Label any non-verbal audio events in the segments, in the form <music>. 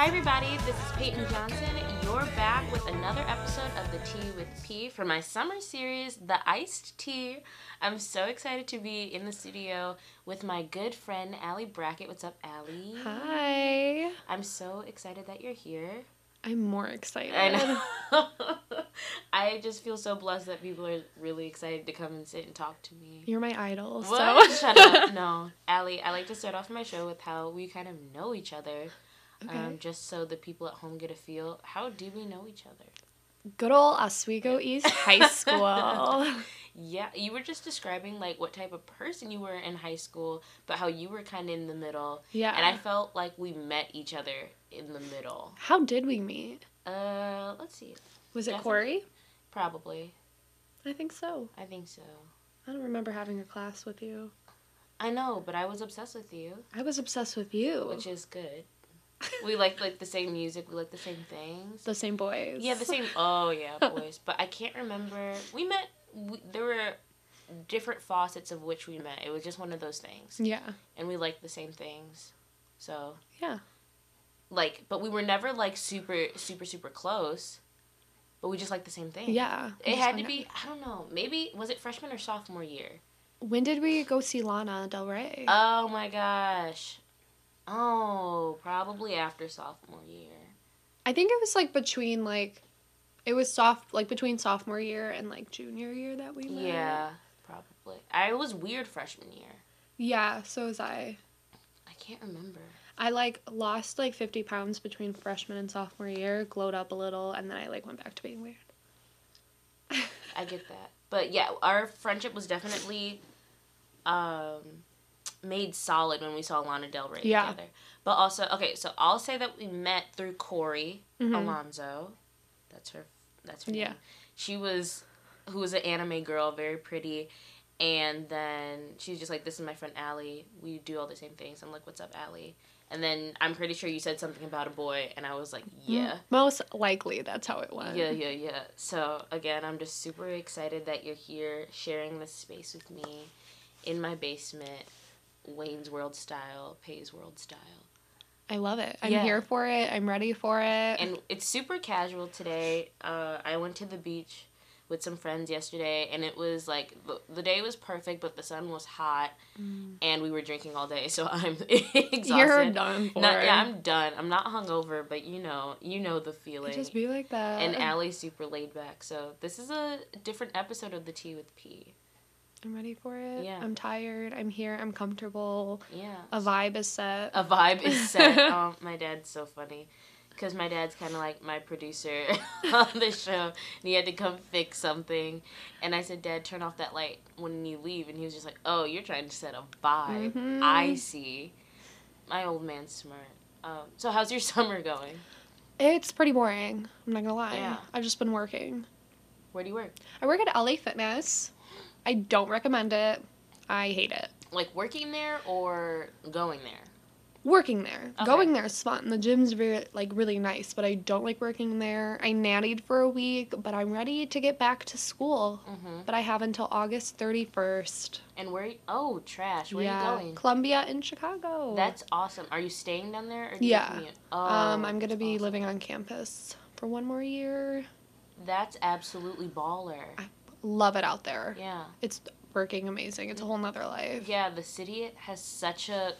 Hi, everybody. This is Peyton Johnson. You're back with another episode of the Tea with P for my summer series, The Iced Tea. I'm so excited to be in the studio with my good friend, Allie Brackett. What's up, Allie? Hi. I'm so excited that you're here. I'm more excited. I know. <laughs> I just feel so blessed that people are really excited to come and sit and talk to me. You're my idol. What? So Shut up. <laughs> No. Allie, I like to start off my show with how we kind of know each other. Okay. Um, just so the people at home get a feel. How do we know each other? Good old Oswego East High <laughs> School. Yeah, you were just describing like what type of person you were in high school, but how you were kind of in the middle. yeah. And I felt like we met each other in the middle. How did we meet? Uh, let's see. Was it Definitely. Corey? Probably. I think so. I think so. I don't remember having a class with you. I know, but I was obsessed with you, I was obsessed with you. which is good. We like like the same music. We like the same things. the same boys. Yeah, the same. <laughs> Oh yeah, boys. But I can't remember. We met. We, there were different faucets of which we met. It was just one of those things, Yeah. and we liked the same things. So Yeah. like, but we were never like super, super, super close. But we just liked the same thing. Yeah. It had to be. I don't know. Maybe was it freshman or sophomore year? When did we go see Lana Del Rey? Oh my gosh. Oh, probably after sophomore year. I think it was like between like, it was soft like between sophomore year and like junior year that we met. Yeah, probably. I was weird freshman year. Yeah. So was I. I can't remember. I like lost like 50 pounds between freshman and sophomore year, glowed up a little, and then I like went back to being weird. I get that. But yeah, our friendship was definitely um made solid when we saw Lana Del Rey Yeah. together. But also, okay, so I'll say that we met through Corey Mhm. Alonzo. That's her that's her Yeah. name. She was who was an anime girl, very pretty. And then she's just like, This is my friend Allie. We do all the same things. I'm like, What's up, Allie? And then I'm pretty sure you said something about a boy, and I was like, Yeah. Most likely that's how it went. Yeah, yeah, yeah. So again, I'm just super excited that you're here sharing this space with me in my basement, Wayne's World style, Pay's World style. I love it. I'm Yeah. here for it. I'm ready for it. And it's super casual today. Uh, I went to the beach with some friends yesterday, and it was like the, the day was perfect, but the sun was hot, and we were drinking all day. <laughs> So I'm <laughs> exhausted. Mm. You're done for. Not- yeah, I'm done. I'm not hungover, but you know, you know the feeling. Just be like that. and Allie's super laid back. So this is a different episode of the Tea with P. I'm ready for it. Yeah. I'm tired. I'm here. I'm comfortable. Yeah. A vibe is set. A vibe is set. <laughs> oh, my dad's so funny. Because my dad's kind of like my producer <laughs> on the show. And he had to come fix something. And I said, Dad, turn off that light when you leave. And he was just like, Oh, you're trying to set a vibe. Mhm. I see. My old man's smart. Um, so, how's your <laughs> summer going? It's pretty boring. I'm not gonna lie. Yeah. I've just been working. Where do you work? I work at LA Fitness. I don't recommend it. I hate it. Like working there or going there? Working there. Okay. Going there is fun. The gym's very like really nice, but I don't like working there. I nannied for a week, but I'm ready to get back to school. Mm-hmm. But I have until August 31st. And where? Oh, trash. Where yeah, are you going? Columbia in Chicago. That's awesome. Are you staying down there? Or do Yeah. You oh, um I'm gonna be awesome. living on campus for one more year. That's absolutely baller. Love it out there. Yeah. It's working amazing. It's a whole nother life. Yeah, the city has such a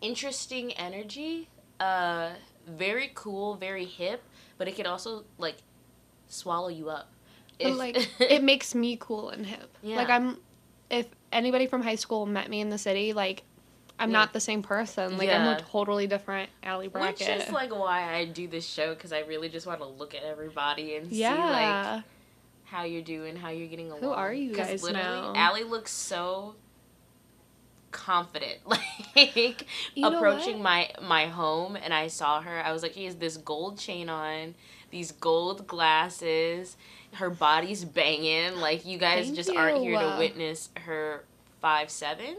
interesting energy. Uh, very cool, very hip, but it could also like swallow you up. But If- like <laughs> it makes me cool and hip. Yeah. Like I'm if anybody from high school met me in the city, like I'm Yeah. not the same person. Like I'm a totally different Allie which Brackett. is like why I do this show because I really just want to look at everybody and see like yeah. How you're doing, how you're getting along. Who are you guys literally, now? Allie looks so confident, <laughs> like You approaching my my home, and I saw her. I was like, she has this gold chain on, these gold glasses. Her body's banging. Like you guys Thank just aren't here to witness her five seven.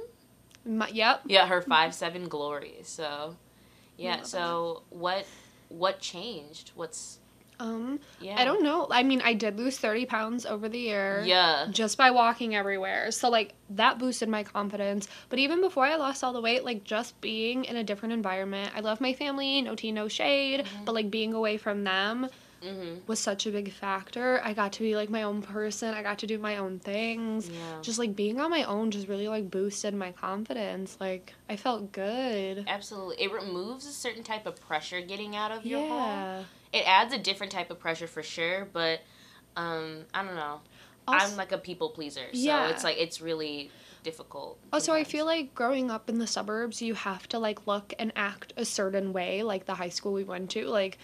My, yep. Yeah, her five seven glory. So, yeah. Love So what what changed? What's Um, Yeah. I don't know. I mean, I did lose 30 pounds over the year. Yeah. Just by walking everywhere. So, like, that boosted my confidence. But even before I lost all the weight, like, just being in a different environment, I love my family, no tea, no shade, Mm-hmm. but, like, being away from them hmm was such a big factor. I got to be, like, my own person. I got to do my own things. Yeah. Just, like, being on my own just really, like, boosted my confidence. Like, I felt good. Absolutely. It removes a certain type of pressure getting out of your home. It adds a different type of pressure for sure, but um, I don't know. Also- I'm like a people pleaser, so Yeah. it's like it's really difficult. Also, I feel like growing up in the suburbs, you have to like look and act a certain way, like the high school we went to. Like,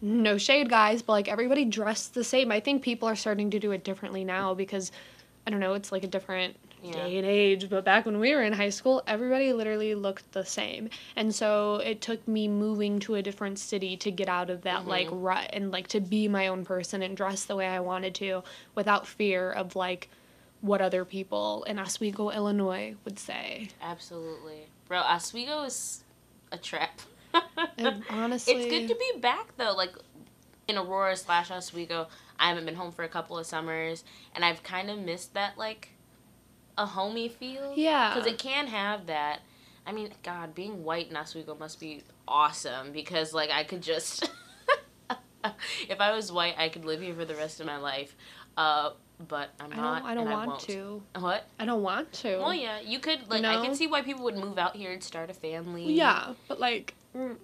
no shade, guys, but like everybody dressed the same. I think people are starting to do it differently now because I don't know, it's like a different Yeah. day and age. But back when we were in high school, everybody literally looked the same. And so it took me moving to a different city to get out of that like Mhm. rut and like to be my own person and dress the way I wanted to without fear of like what other people in Oswego, Illinois would say. Absolutely. Bro, Oswego is a trip. <laughs> Honestly, It's good to be back though. Like in Aurora slash Oswego, I haven't been home for a couple of summers, and I've kind of missed that like a homey feel. Yeah. because it can have that. I mean, God, being white in Oswego must be awesome because like I could just, <laughs> if I was white, I could live here for the rest of my life. Uh, but I'm I not. don't, I don't want won't. to. What? I don't want to. Well, yeah, you could. Like, I can see why people would move out here and start a family. Yeah, but like, mm,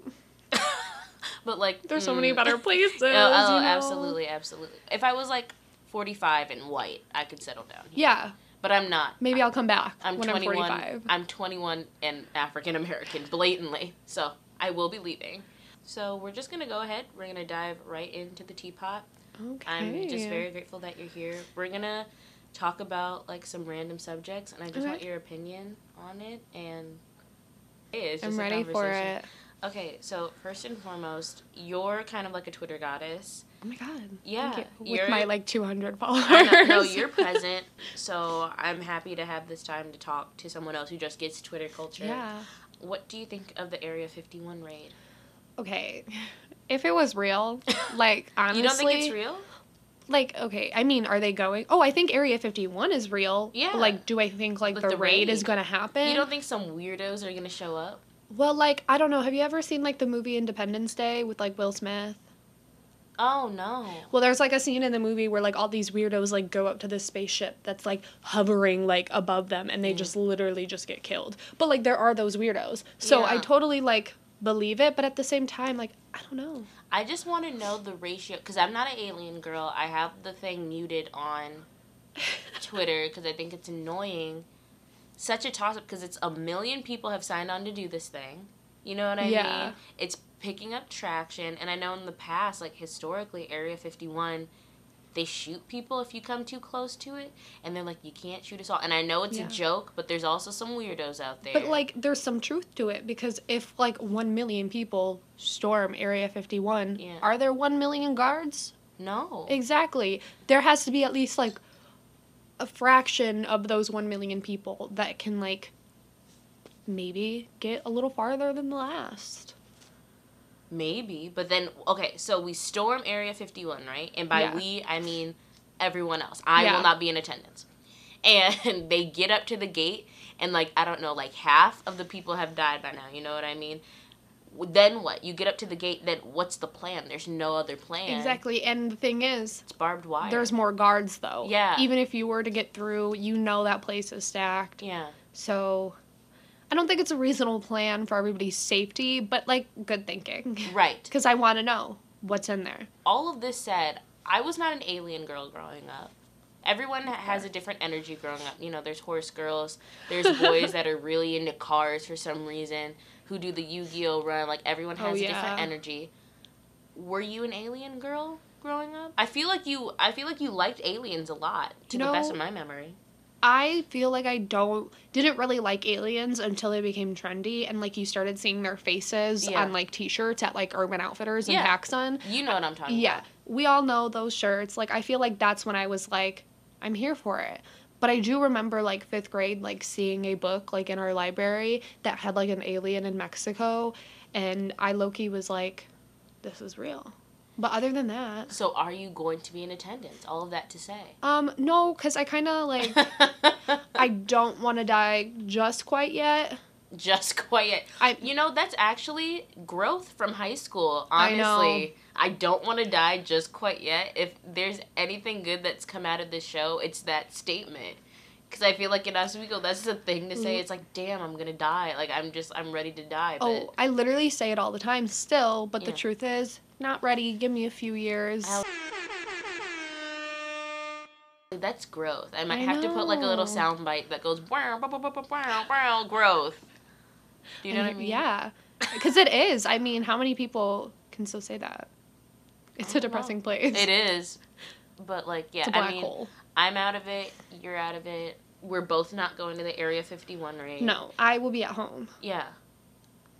<laughs> but like, there's so many mm. better <laughs> places. Oh, oh, you know? absolutely, absolutely. If I was like 45 and white, I could settle down. Here. Yeah, But I'm not. maybe I'll come back I'm when 21. I'm 45. I'm 21 and African American, blatantly. So I will be leaving. So we're just gonna go ahead. We're gonna dive right into the teapot. Okay. I'm just very grateful that you're here. We're gonna talk about like some random subjects, and I just Okay. want your opinion on it. And it's just I'm ready for it. Okay, so first and foremost, you're kind of like a Twitter goddess. Oh my god. Yeah, you. With my like 200 followers. Know, no, you're <laughs> present, so I'm happy to have this time to talk to someone else who just gets Twitter culture. Yeah. What do you think of the Area 51 raid? Okay. If it was real, <laughs> like honestly, you don't think it's real? like okay, I mean, are they going? Oh, I think Area 51 is real. Yeah. Like, do I think like Like the, the raid, is gonna happen? You don't think some weirdos are gonna show up? Well, like I don't know. Have you ever seen like the movie Independence Day with like Will Smith? Oh no. Well, there's like a scene in the movie where like all these weirdos like go up to this spaceship that's like hovering like above them and they Mm. just literally just get killed. But like there are those weirdos. So I totally like believe it, but at the same time like I don't know. I just want to know the ratio because I'm not an alien girl. I have the thing muted on <laughs> Twitter because I think it's annoying. Such a toss up because it's a million people have signed on to do this thing. You know what I Yeah. mean? It's picking up traction, and I know in the past, like historically, Area 51, they shoot people if you come too close to it, and they're like, you can't shoot us all. And I know it's Yeah. a joke, but there's also some weirdos out there. But like there's some truth to it because if like 1 million people storm Area 51, Yeah. are there 1 million guards? no. Exactly. There has to be at least like a fraction of those 1 million people that can like maybe get a little farther than the last. Maybe, but then okay, so we storm Area 51, right? And by Yeah. we, I mean everyone else. I Yeah. will not be in attendance. <laughs> And they get up to the gate and like I don't know, like half of the people have died by now, you know what I mean? Then what? You get up to the gate, then what's the plan? There's no other plan. Exactly. And the thing is, It's barbed wire. there's more guards though. Yeah. Even if you were to get through, you know that place is stacked. Yeah. So I don't think it's a reasonable plan for everybody's safety, but like good thinking. Right. Because I want to know what's in there. all of this said, I was not an alien girl growing up. Everyone has a different energy growing up. You know, there's horse girls, there's <laughs> boys that are really into cars for some reason, who do the Yu Gi Oh run. Like, everyone Oh, has a different energy. Were you an alien girl growing up? I feel like you. I feel like you liked aliens a lot, to the best of my memory. I feel like I don't didn't really like aliens until they became trendy and like you started seeing their faces Yeah. on like t-shirts at like Urban Outfitters and Yeah. PacSun. You know what I'm talking Yeah, about. Yeah. We all know those shirts. Like I feel like that's when I was like, I'm here for it. But I do remember like fifth grade, like seeing a book like in our library that had like an alien in Mexico, and I Loki was like, this is real. But other than that, So are you going to be in attendance? All of that to say. um, no, cause I kind of like <laughs> I don't want to die just quite yet. just quiet. I- you know, that's actually growth from high school. I. Honestly, I, don't want to die just quite yet. If there's anything good that's come out of this show, it's that statement. Because I feel like in Oswego, that's the thing to say. Mm. It's like, damn, I'm gonna die. Like I'm just, I'm ready to die. But Oh, I literally say it all the time still, but the truth is, not ready. Give me a few years. I'll- that's growth. I might I have to put like a little sound bite that goes wow, wow, wow, wow, wow, wow, growth. Do you know what I mean? Yeah, because it is. I mean, how many people can still say that? It's a don't know. depressing place. It is. But like, yeah, It's a black I mean, hole. I'm out of it. You're out of it. We're both not going to the Area 51 raid. No, I will be at home. Yeah.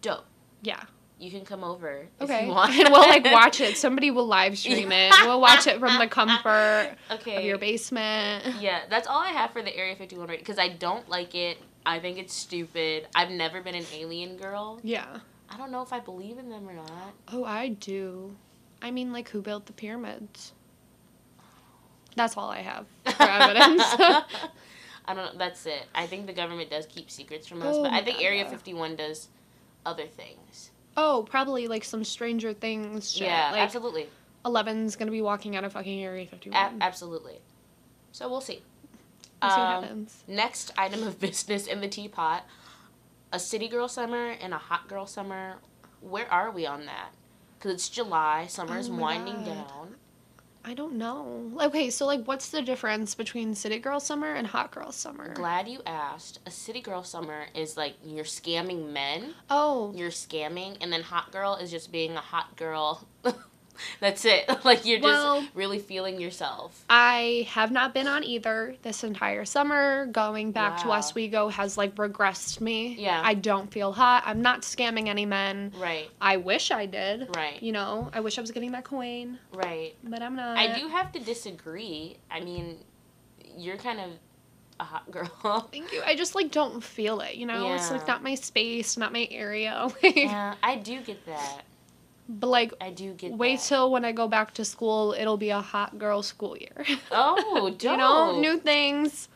Dope. Yeah. You can come over if Okay. you <laughs> want. and we'll like watch it. Somebody will live stream it. <laughs> We'll watch it from the comfort Okay. of your basement. Yeah, that's all I have for the Area 51 raid because I don't like it. I think it's stupid. I've never been an alien girl. Yeah. I don't know if I believe in them or not. Oh, I do. I mean, like, who built the pyramids? That's all I have for evidence. <laughs> I don't know. That's it. I think the government does keep secrets from us, Oh but I think God, Area yeah. 51 does other things. Oh, probably like some Stranger Things shit. Yeah, like, absolutely. Eleven's gonna be walking out of fucking Area 51. A- absolutely. So we'll see. We'll see what Um, happens. Next item of <laughs> business in the teapot a city girl summer and a hot girl summer. Where are we on that? Because it's July, summer's Oh winding God. down. I don't know. Okay, so like, what's the difference between City Girl Summer and Hot Girl Summer? Glad you asked. A city girl summer is like you're scamming men, oh, you're scamming, and then hot girl is just being a hot girl. <laughs> <laughs> That's it. <laughs> Like you're just really feeling yourself. I have not been on either this entire summer. Going back to Wow. Oswego has like regressed me. Yeah. I don't feel hot. I'm not scamming any men. Right, I wish I did. right, You know, I wish I was getting that coin, right. but I'm not. I do have to disagree. I mean, you're kind of a hot girl. <laughs> Thank you. I just like don't feel it, you know? Yeah. It's like not my space, not my area. yeah, I do get that. But like I do get wait that. till when I go back to school, it'll be a hot girl school year. Oh, <laughs> you know, new things.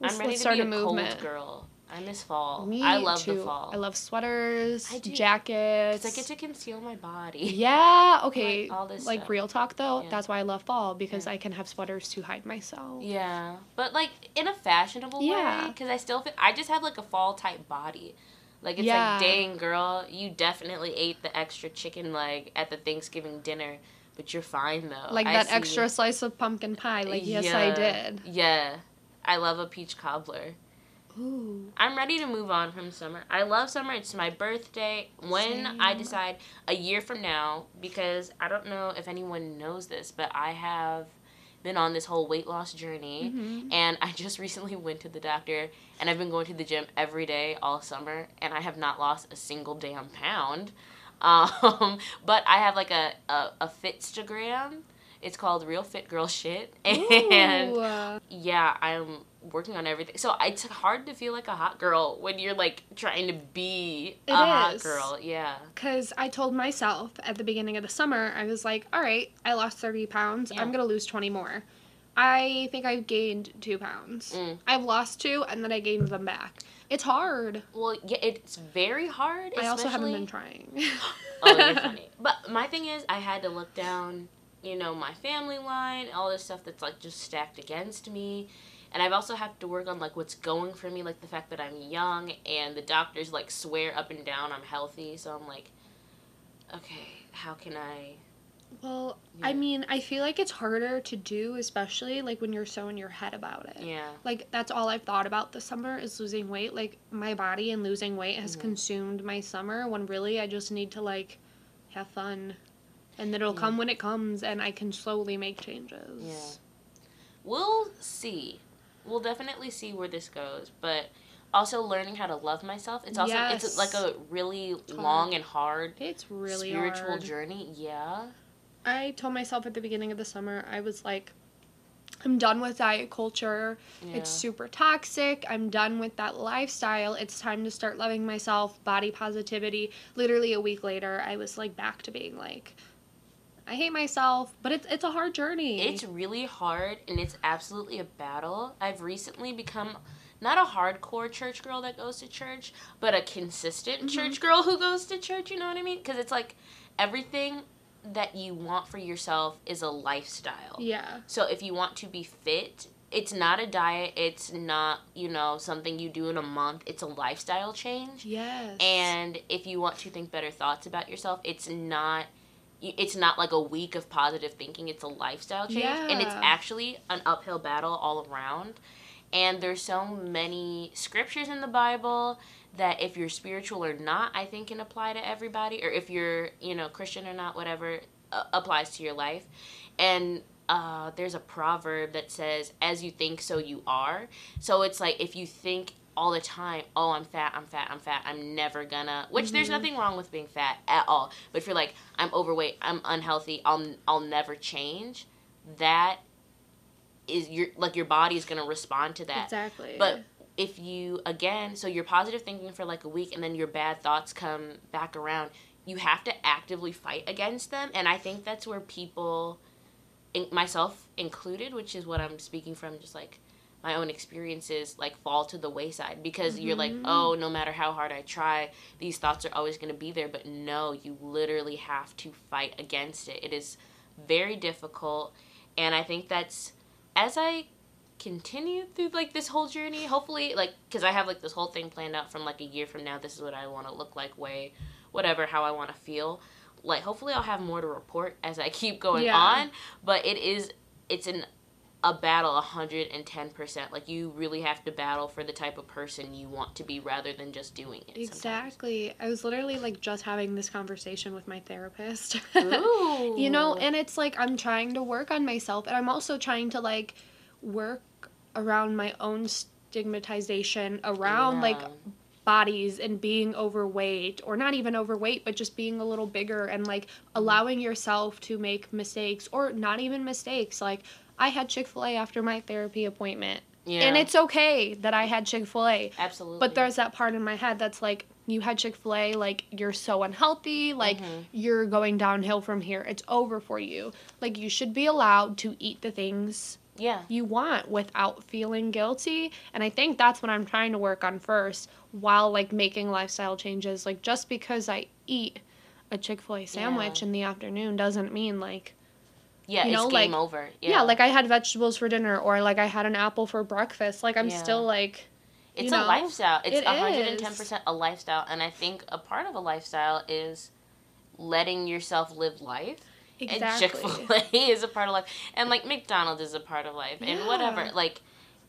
Let's, I'm ready to start be a a movement. cold girl. I miss fall. Me I love too. the fall. I love sweaters, I jackets. I get to conceal my body. Yeah, okay. all this like stuff. real talk though, Yeah. that's why I love fall because Yeah. I can have sweaters to hide myself. Yeah, but like in a fashionable Yeah. way, because I still feel I just have like a fall type body. Like it's Yeah. like, dang girl, you definitely ate the extra chicken leg at the Thanksgiving dinner, but you're fine though. Like I that extra slice of pumpkin pie. Like yes, I did. Yeah, I love a peach cobbler. Ooh. I'm ready to move on from summer. I love summer. It's my birthday. When I decide a year from now, because I don't know if anyone knows this, but I have been on this whole weight loss journey. Mhm. And I just <laughs> recently went to the doctor, and I've been going to the gym every day all summer, and I have not lost a single damn pound. <laughs> Um, but I have like a, a, a Fitstagram. It's called Real Fit Girl Shit. <laughs> And Ooh, yeah, I'm working on everything. So it's hard to feel like a hot girl when you're like trying to be It a hot girl. Yeah. Cause I told myself at the beginning of the summer, I was like, all right, I lost 30 pounds. Yeah. I'm going to lose 20 more. I think I've gained two pounds. Mm. I've lost two and then I gained them back. It's hard. Well, yeah, it's very hard. I also haven't been trying. oh, you're <laughs> funny. But my thing is, I had to look down, you know, my family line, all this stuff that's like just stacked against me. And I've also had to work on like what's going for me, like the fact that I'm young and the doctors like swear up and down I'm healthy. So I'm like, okay, how can I? Well, I mean, I feel like it's harder to do, especially like when you're so in your head about it. Yeah. Like that's all I've thought about this summer is losing weight. Like my body and losing weight has Mhm. consumed my summer when really I just need to like have fun. And it'll come when it comes and I can slowly make changes. Yeah. We'll see. We'll definitely see where this goes, but also learning how to love myself. It's also it's like a really long and hard It's really spiritual hard. journey. Yeah. I told myself at the beginning of the summer, I was like, I'm done with diet culture. Yeah. It's super toxic. I'm done with that lifestyle. It's time to start loving myself, body positivity. Literally a week later, I was like back to being like, I hate myself, but it's it's a hard journey. It's really hard and it's absolutely a battle. I've recently become not a hardcore church girl that goes to church, but a consistent Mhm. church girl who goes to church, you know what I mean? Cuz it's like everything that you want for yourself is a lifestyle. yeah. So if you want to be fit, it's not a diet, it's not, you know, something you do in a month. It's a lifestyle change. Yes. And if you want to think better thoughts about yourself, it's not it's not like a week of positive thinking, it's a lifestyle change and it's actually an uphill battle all around. And there's so many scriptures in the Bible that if you're spiritual or not, I think can apply to everybody or if you're, you know, Christian or not, whatever uh, applies to your life. And uh, there's a proverb that says, "As you think, so you are." So it's like if you think all the time, "Oh, I'm fat, I'm fat, I'm fat, I'm never gonna," which there's Mhm. nothing wrong with being fat at all. But if you're like, "I'm overweight, I'm unhealthy, I'll I'll never change," that is your like your body is gonna respond to that. exactly. But if you again, so you're positive thinking for like a week and then your bad thoughts come back around, you have to actively fight against them. And I think that's where people, in, myself included, which is what I'm speaking from, just like my own experiences, like fall to the wayside because you're like, Mhm. oh, no matter how hard I try, these thoughts are always going to be there. But no, you literally have to fight against it. It is very difficult. And I think that's as I continue through like this whole journey hopefully like because i have like this whole thing planned out from like a year from now this is what i want to look like way whatever how i want to feel like hopefully i'll have more to report as i <laughs> keep going Yeah. on but it is it's an a battle 110% like you really have to battle for the type of person you want to be rather than just doing it sometimes. Exactly. I was literally like just having this conversation with my therapist. Ooh. <laughs> you know, and it's like I'm trying to work on myself and I'm also trying to like work around my own stigmatization around like bodies and being overweight or not even overweight but just being a little bigger and like mm. allowing yourself to make mistakes or not even mistakes like I had Chick-fil-A after my therapy appointment yeah and it's okay that I had Chick-fil-A absolutely but there's that part in my head that's like, you had Chick fil A, like, you're so unhealthy, like, Mhm. you're going downhill from here. It's over for you. Like, you should be allowed to eat the things yeah you want without feeling guilty. And I think that's what I'm trying to work on first while, like, making lifestyle changes. Like, just because I eat a Chick fil A sandwich Yeah. in the afternoon doesn't mean, like, yeah you it's know, game like- over yeah. like I had vegetables for dinner or, like, I had an apple for breakfast. Like, I'm Yeah. still, like, It's you a lifestyle. It's hundred and ten percent a lifestyle, and I think a part of a lifestyle is letting yourself live life. exactly. And Chick Fil A <laughs> is a part of life, and like McDonald's is a part of life, and whatever. Like,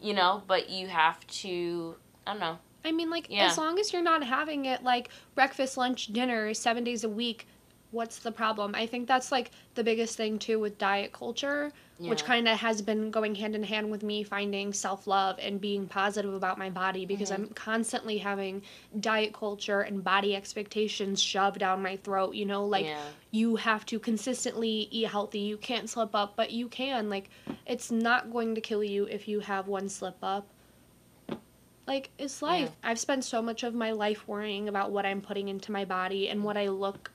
you know, but you have to. I don't know. I mean, like, Yeah. as long as you're not having it like breakfast, lunch, dinner, seven days a week, what's the problem? I think that's like the biggest thing too with diet culture, which kind of has been going hand in hand with me finding self love and being positive about my body because Mhm. I'm constantly having diet culture and body expectations shoved down my throat. You know, like, yeah. you have to consistently eat healthy. You can't slip up, but you can. Like, it's not going to kill you if you have one slip up. Like, it's life. I've spent so much of my life worrying about what I'm putting into my body and what I look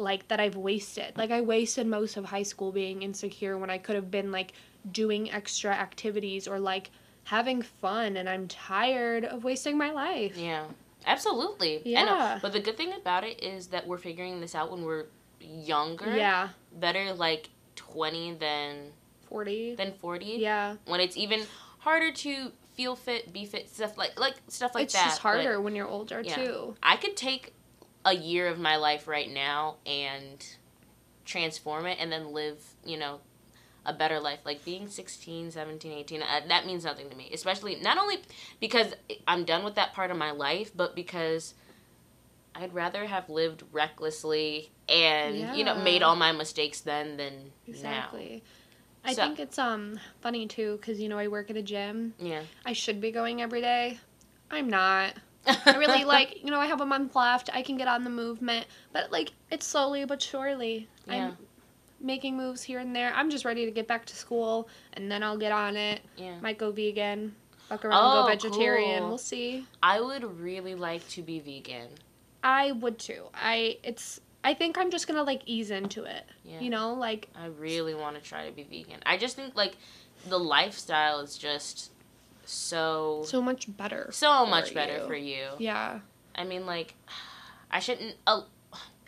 like that I've wasted. Like, I wasted most of high school being insecure when I could have been, like, doing extra activities or, like, having fun. And I'm tired of wasting my life. Yeah. Absolutely. I Yeah. know. But the good thing about it is that we're figuring this out when we're younger. Yeah. Better like twenty than 40. than forty. Yeah. when it's even harder to feel fit, be fit, stuff like like stuff like it's that. It's just but harder when you're older, yeah. too. I could take a year of my life right now and transform it and then live, you know, a better life. Like being 16, 17, 18, uh, that means nothing to me. Especially not only because I'm done with that part of my life, but because I'd rather have lived recklessly and, you know, made all my mistakes then than now. Exactly. I So- think it's um funny too because you know I work at a gym. Yeah. I should be going every day. I'm not. I really <laughs> like you know I have a month left. I can get on the movement, but like it's slowly but surely. Yeah. I'm making moves here and there. I'm just ready to get back to school and then I'll get on it. Yeah. Might go vegan. Fuck around, Oh, go vegetarian. cool. We'll see. I would really like to be vegan. I would too. I it's I think I'm just gonna like ease into it. Yeah. You know, like I really want to try to be vegan. I just think like the lifestyle is just so so much better. so much better you. for you. Yeah. I mean, like, <sighs> I shouldn't. Uh,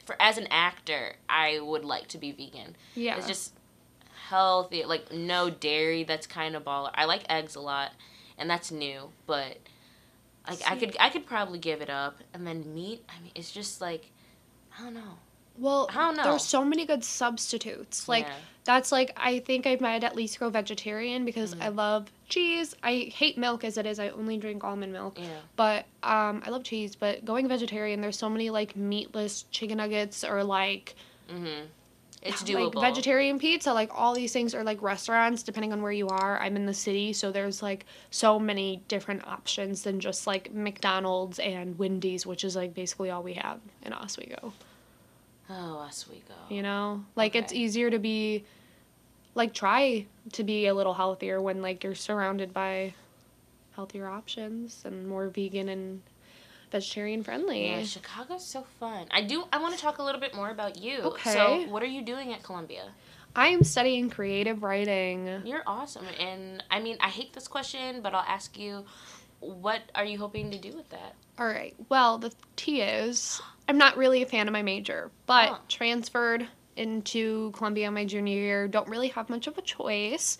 for as an actor, I would like to be vegan. Yeah. It's just healthy, like no dairy. That's kind of baller. I like eggs a lot, and that's new. But like, I could I could probably give it up. And then meat. I mean, it's just like I don't know. well, I don't know. there's so many good substitutes. Like Yeah. That's like I think I might at least go vegetarian because I Mhm. love cheese. I hate milk as it is. I only drink almond milk. yeah, But um I love cheese, but going vegetarian there's so many like meatless chicken nuggets or like mm-hmm. It's <sighs> like doable. vegetarian pizza, like all these things are like restaurants depending on where you are. I'm in the city, so there's like so many different options than just like McDonald's and Wendy's, which is like basically all we have in Oswego. Oh, Oswego. You know? Like it's easier to be like try to be a little healthier when like you're surrounded by healthier options and more vegan and vegetarian friendly. Yeah, Chicago's so fun. I do. I want to talk a little bit more about you. Okay. So, what are you doing at Columbia? I am studying creative writing. You're awesome, and I mean, I hate this question, but I'll ask you, what are you hoping to do with that? All right. Well, the T is I'm not really a fan of my major, but Oh. transferred into Columbia my junior year. Don't really have much of a choice,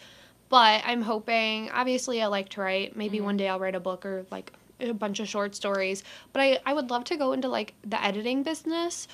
but I'm hoping. Obviously, I like to write. Maybe Mhm. one day I'll write a book or like a bunch of short stories. But I I would love to go into like the editing business.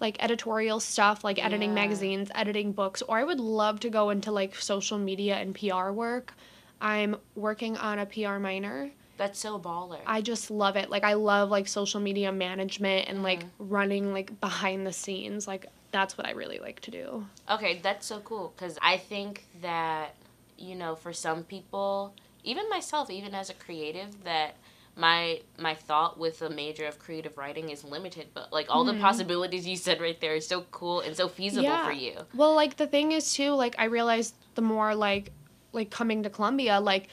Like editorial stuff, like editing Yeah. magazines, editing books, or I would love to go into like social media and PR work. I'm working on a PR minor. That's so baller. I just love it. Like I love like social media management and like Mhm. running like behind the scenes. Like that's what I really like to do. Okay, that's so cool because I think that you know, for some people, even myself, even as a creative, that my my thought with a major of creative writing is limited. But like all Mhm. the possibilities you said right there is so cool and so feasible Yeah. for you. Well, like the thing is too, like I realized the more like like coming to Columbia, like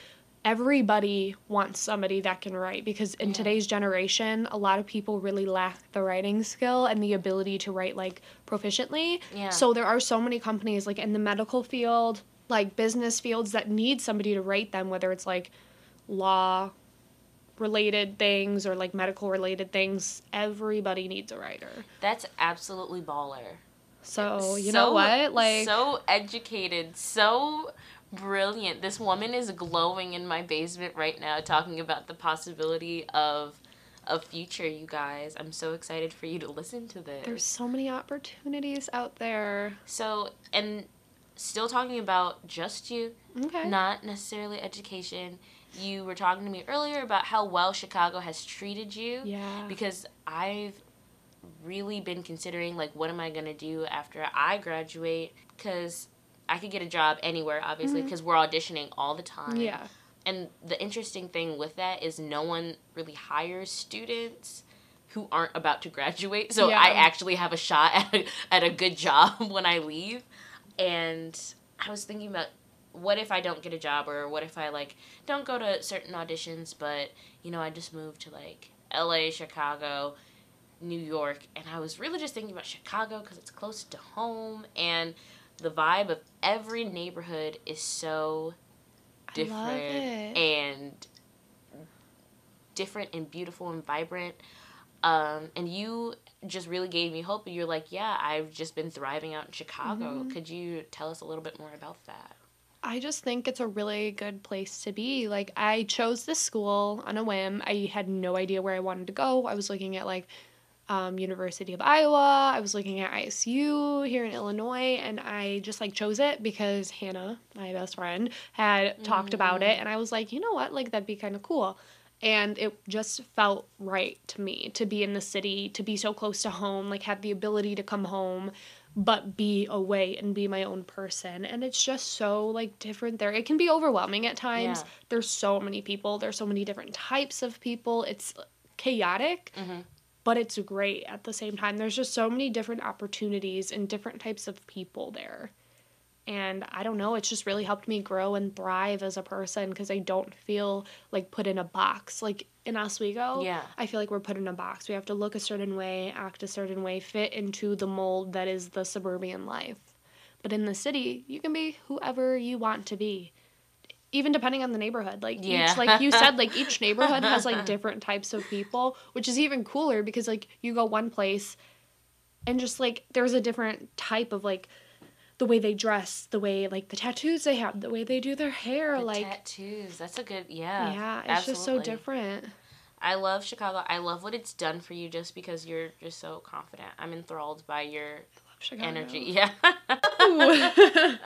everybody wants somebody that can write because in Yeah. today's generation, a lot of people really lack the writing skill and the ability to write like proficiently. Yeah. So there are so many companies like in the medical field, like business fields that need somebody to write them, whether it's like law related things or like medical related things. Everybody needs a writer. that's absolutely baller. So you So- know what? Like so educated, so brilliant. This woman is glowing in my basement right now, talking about the possibility of a future. You guys, I'm so excited for you to listen to this. there's so many opportunities out there. So, and still talking about just you, Okay. not necessarily education. You were talking to me earlier about how well Chicago has treated you. Yeah. Because I've really been considering, like, what am I going to do after I graduate? Because I could get a job anywhere, obviously, mm-hmm. because we're auditioning all the time. Yeah. And the interesting thing with that is no one really hires students who aren't about to graduate. So Yeah. I actually have a shot at a, at a good job <laughs> when I leave. And I was thinking about what if I don't get a job or what if I like don't go to certain auditions but you know I just moved to like LA, Chicago, New York and I was really just thinking about Chicago cuz it's close to home and the vibe of every neighborhood is so different and different and beautiful and vibrant. Um, and you just really gave me hope. You're like, yeah, I've just been thriving out in Chicago. Mhm. Could you tell us a little bit more about that? I just think it's a really good place to be. Like I chose this school on a whim. I had no idea where I wanted to go. I was looking at like um, University of Iowa. I was looking at ISU here in Illinois, and I just like chose it because Hannah, my best friend, had talked about it, and I was like, you know what, like that'd be kind of cool. And it just felt right to me to be in the city, to be so close to home, like have the ability to come home, but be away and be my own person. And it's just so like different there. It can be overwhelming at times. Yeah. There's so many people, there's so many different types of people. It's chaotic, Mm-hmm. But it's great at the same time. There's just so many different opportunities and different types of people there. And I don't know, it's just really helped me grow and thrive as a person because I don't feel like put in a box. Like in Oswego, Yeah. I feel like we're put in a box. We have to look a certain way, act a certain way, fit into the mold that is the suburban life. But in the city, you can be whoever you want to be. Even depending on the neighborhood. Like Yeah. each like you said, like each <laughs> neighborhood has like different types of people, which is even cooler because like you go one place and just like there's a different type of like the way they dress, the way like the tattoos they have, the way they do their hair, The like tattoos. That's a good yeah. yeah, it's just so different. I love Chicago. I love what it's done for you just because you're just so confident. I'm enthralled by your energy. <laughs> Yeah. <laughs>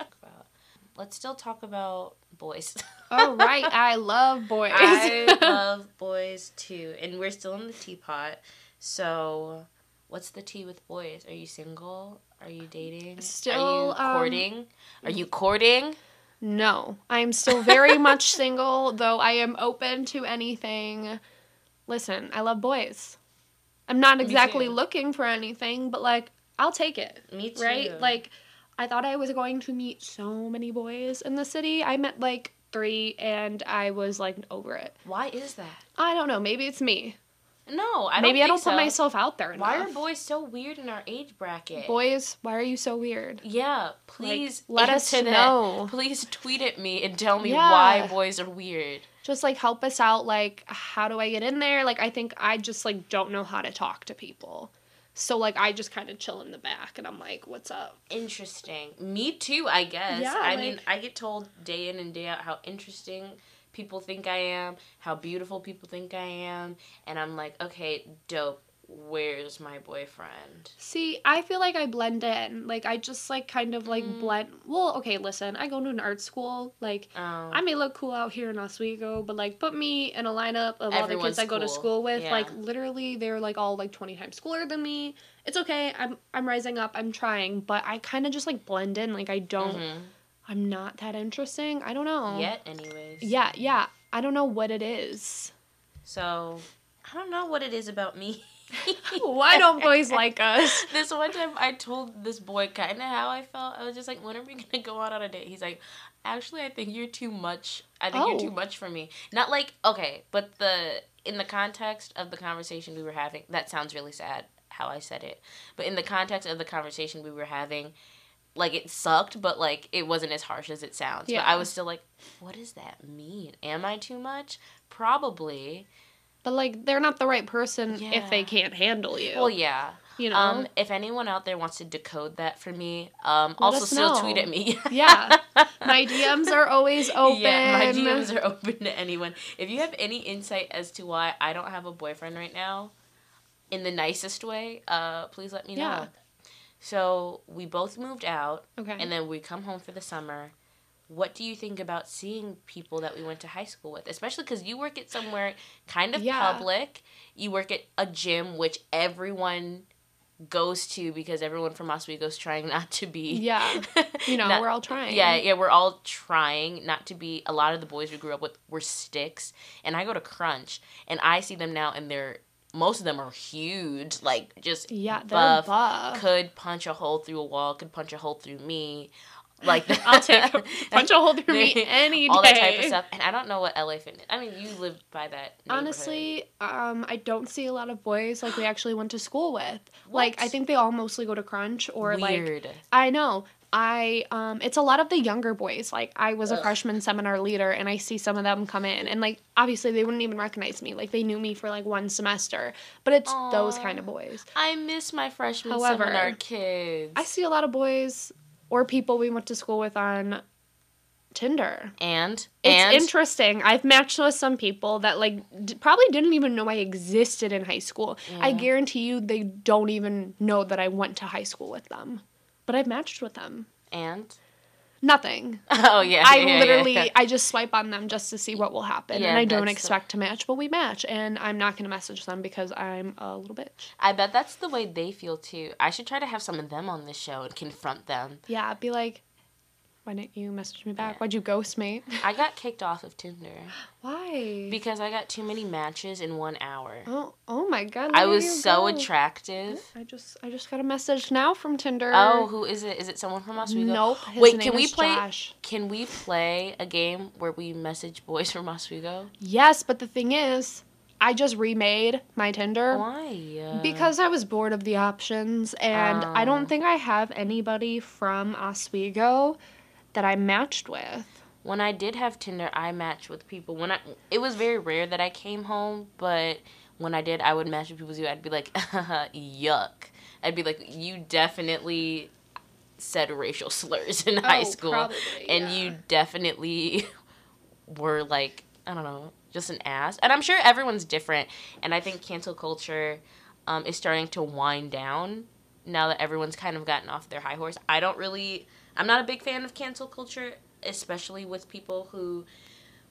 Let's still talk about boys. All <laughs> right, I love boys. I <laughs> love boys too. And we're still in the teapot. So, what's the tea with boys? Are you single? Are you dating? Still, Are you um, courting? Are you courting? no, I'm still very much <laughs> single, though I am open to anything. Listen, I love boys. I'm not exactly looking for anything, but like I'll take it. Me too. Right? Like I thought I was going to meet so many boys in the city. I met like 3 and I was like over it. why is that? I don't know, maybe it's me. No, I don't maybe I don't put myself out there enough. Why are boys so weird in our age bracket? Boys, why are you so weird? Yeah, please let us that. know. Please tweet at me and tell me Yeah. why boys are weird. just like help us out like how do i get in there like i think i just like don't know how to talk to people so like i just kind of chill in the back and i'm like what's up Interesting. Me too, I guess. Yeah, I like- mean, I get told day in and day out how interesting people think I am, how beautiful people think I am, and I'm like, okay, dope. Where's my boyfriend? see i feel like i blend in like i just like kind of like Mm. blend well okay listen i go to an art school like Um, I may look cool out here in Oswego, but like put me in a lineup of all the Everyone's kids I go to school with. Yeah. Like literally, they're like all like twenty times cooler than me. It's okay. I'm I'm rising up. I'm trying, but I kind of just like blend in. Like I don't. mhm. I'm not that interesting. I don't know. Yet, anyways. Yeah, yeah. I don't know what it is. So, I don't know what it is about me. <laughs> Why don't boys like us? <laughs> This one time I told this boy kind of how I felt. I was just like, when are we going to go out on a date? He's like, actually, I think you're too much. I think Oh. you're too oh. much for me. Not like, okay, but the, in the context of the conversation we were having, that sounds really sad how I said it. But in the context of the conversation we were having, like it sucked, but like it wasn't as harsh as it sounds. But I was still like, what does that mean? Am I too much? Probably. But like, they're not the right person if they can't handle you. Well, yeah. you know. Um, if anyone out there wants to decode that for me, um, also still tweet at me. <laughs> Yeah. my <laughs> DMs are always open. Yeah, my DMs are open to anyone. If you have any insight as to why I don't have a boyfriend right now, in the nicest way, uh, please let me know. So we both moved out, okay. and then we come home for the summer. What do you think about seeing people that we went to high school with? Especially because you work at somewhere kind of Yeah. public. You work at a gym which everyone goes to because everyone from Oswego's trying not to be. Yeah. You <laughs> know, not- we're all trying. Yeah, yeah, we're all trying not to be. A lot of the boys we grew up with were sticks, and I go to Crunch, and I see them now, and they're most of them are huge, like just Yeah, buff, buff. could punch a hole through a wall, could punch a hole through me, like I'll take <laughs> a punch a hole through me any day. all that type of stuff. And I don't know what LA Fitness. I mean, you live by that. Honestly, um, I don't see a lot of boys like we actually went to school with. Like, I think they all mostly go to Crunch or like. I know. I um it's a lot of the younger boys. Like I was a Ugh. freshman seminar leader and I see some of them come in and like obviously they wouldn't even recognize me. Like they knew me for like one semester. But it's those kind of boys. I miss my freshman However, seminar kids. I see a lot of boys or people we went to school with on Tinder. and It's and interesting. I've matched with some people that like d- probably didn't even know I existed in high school. I guarantee you they don't even know that I went to high school with them. But I've matched with them. and Nothing. <laughs> oh yeah, I yeah, yeah, literally yeah. I just swipe on them just to see what will happen. Yeah, and I don't that's the- expect to match, but we match and I'm not going to message them because I'm a little bitch. I bet that's the way they feel too. I should try to have some of them on this show and confront them. Yeah, be like Why didn't you message me back? Yeah. Why'd you ghost me? <laughs> I got kicked off of Tinder Why? because I got too many matches in one hour. oh, oh my god. I was so go. attractive. I just I just got a message now from Tinder. Oh, who is it? Is it someone from Oswego? Nope. Wait, can we play? Josh. Can we play a game where we message boys from Oswego? Yes, but the thing is, I just remade my Tinder. Why? Because I was bored of the options, and I Oh. don't think I have anybody from Oswego that I matched with. when I did have Tinder, I matched with people. When I, it was very rare that I came home, but when I did, I would match with people too. I'd be like, <laughs> yuck. I'd be like, you definitely said racial <laughs> slurs in high Oh, school, probably, and yeah. you definitely <laughs> were like, I don't know, just an ass. And I'm sure everyone's different, and I think cancel culture um, is starting to wind down now that everyone's kind of gotten off their high horse. I don't really, I'm not a big fan of cancel culture, especially with people who,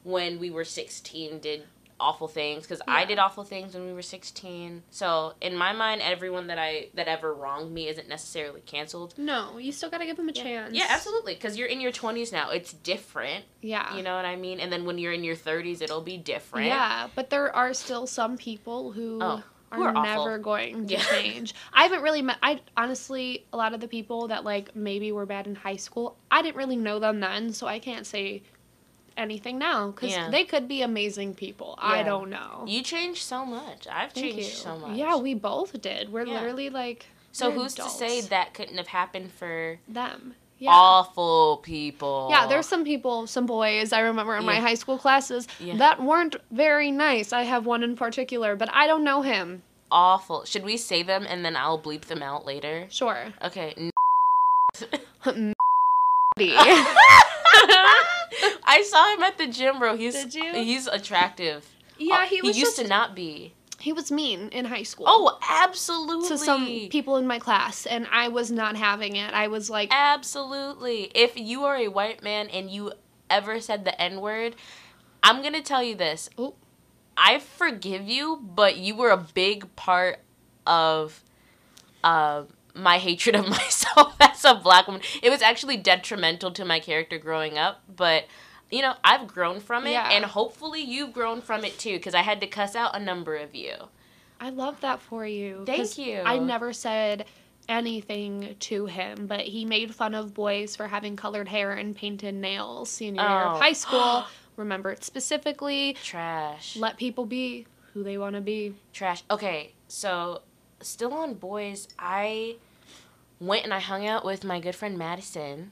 when we were 16, did awful things because I did awful things when we were 16. So in my mind, everyone that I that ever wronged me isn't necessarily canceled. No, you still gotta give them a chance. Yeah, absolutely. Because you're in your 20s now. It's different. Yeah. You know what I mean? And then when you're in your 30s, it'll be different. Yeah, but there are still some people who Oh, are, are awful. never going to Yeah. change. I haven't really met. I honestly, a lot of the people that like maybe were bad in high school, I didn't really know them then, so I can't say anything now because Yeah. they could be amazing people. I don't know. You changed so much. I've Thank changed you. so much. Yeah, we both did. We're Yeah. literally like So who's to say that couldn't have happened for them? Yeah. awful people? Yeah, there's some people, some boys I remember in my high school classes Yeah. that weren't very nice. I have one in particular, but I don't know him. awful. Should we say them and then I'll bleep them out later? Sure. Okay. <laughs> <laughs> <laughs> I saw him at the gym, bro. He's Did you? he's attractive. Yeah, he Uh, was he used just, to not be. He was mean in high school. Oh, absolutely. to some people in my class, and I was not having it. I was like, Absolutely. If you are a white man and you ever said the N word, I'm going to tell you this. Oh. I forgive you, but you were a big part of uh, my hatred of <laughs> myself as a black woman. It was actually detrimental to my character growing up, but you know, I've grown from it, Yeah. and hopefully you've grown from it too, because I had to cuss out a number of you. I love that for you. Thank you. I never said anything to him, but he made fun of boys for having colored hair and painted nails senior year Oh. of high oh. school. <gasps> Remember it specifically. Trash. Let people be who they want to be. Trash. Okay, so still on boys, I went and I hung out with my good friend Madison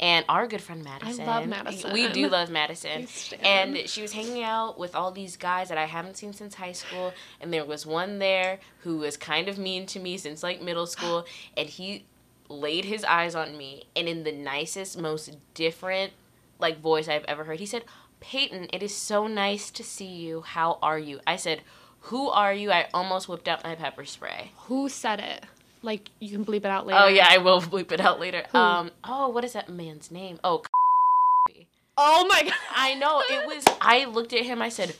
and our good friend Madison. I love Madison. We do love Madison. And she was hanging out with all these guys that I haven't seen since high school. And there was one there who was kind of mean to me since like middle school. <gasps> And he laid his eyes on me. And in the nicest, most different like voice I've ever heard, he said, Peyton, it is so nice to see you. How are you? I said, Who are you? I almost whipped out my pepper spray. Who said it? Like you can bleep it out later. Oh yeah, I will <laughs> bleep it out later. Who? Um oh, what is that man's name? Oh Oh my god. <laughs> I know it was. I looked at him. I said,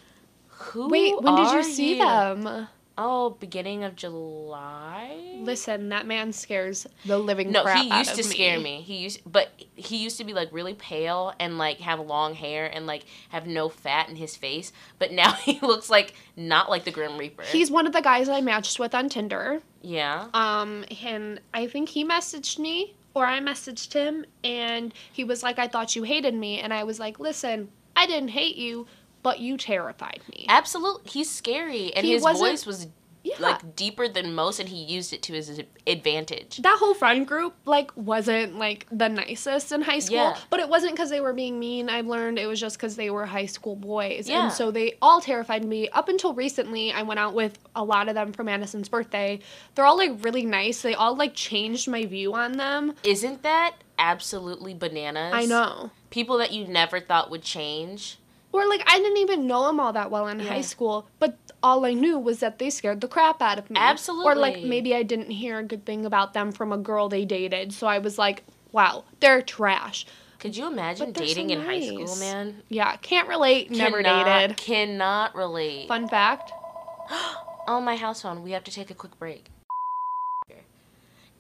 "Who? Wait, when did you see you?" them? Oh, beginning of July. Listen, that man scares the living No, crap he used to scare me. He used, but he used to be like really pale and like have long hair and like have no fat in his face. But now <laughs> he looks like not like the Grim Reaper. He's one of the guys I matched with on Tinder. Yeah. Um, and I think he messaged me or I messaged him, and he was like, "I thought you hated me," and I was like, "Listen, I didn't hate you, but you terrified me." Absolutely, he's scary, and He his voice was Yeah. like deeper than most, and he used it to his advantage. that whole friend group like wasn't like the nicest in high school Yeah. but it wasn't because they were being mean i've learned it was just because they were high school boys Yeah. and so they all terrified me up until recently i went out with a lot of them for madison's birthday they're all like really nice they all like changed my view on them Isn't that absolutely bananas? i know people that you never thought would change. Or like i didn't even know them all that well in Yeah. high school but all i knew was that they scared the crap out of me Absolutely. or like maybe i didn't hear a good thing about them from a girl they dated so i was like wow they're trash Could you imagine they're so dating in high school, man? Yeah, can't relate. Never Cannot- dated. Cannot relate. Fun fact. <gasps> Oh, my house phone. We have to take a quick break.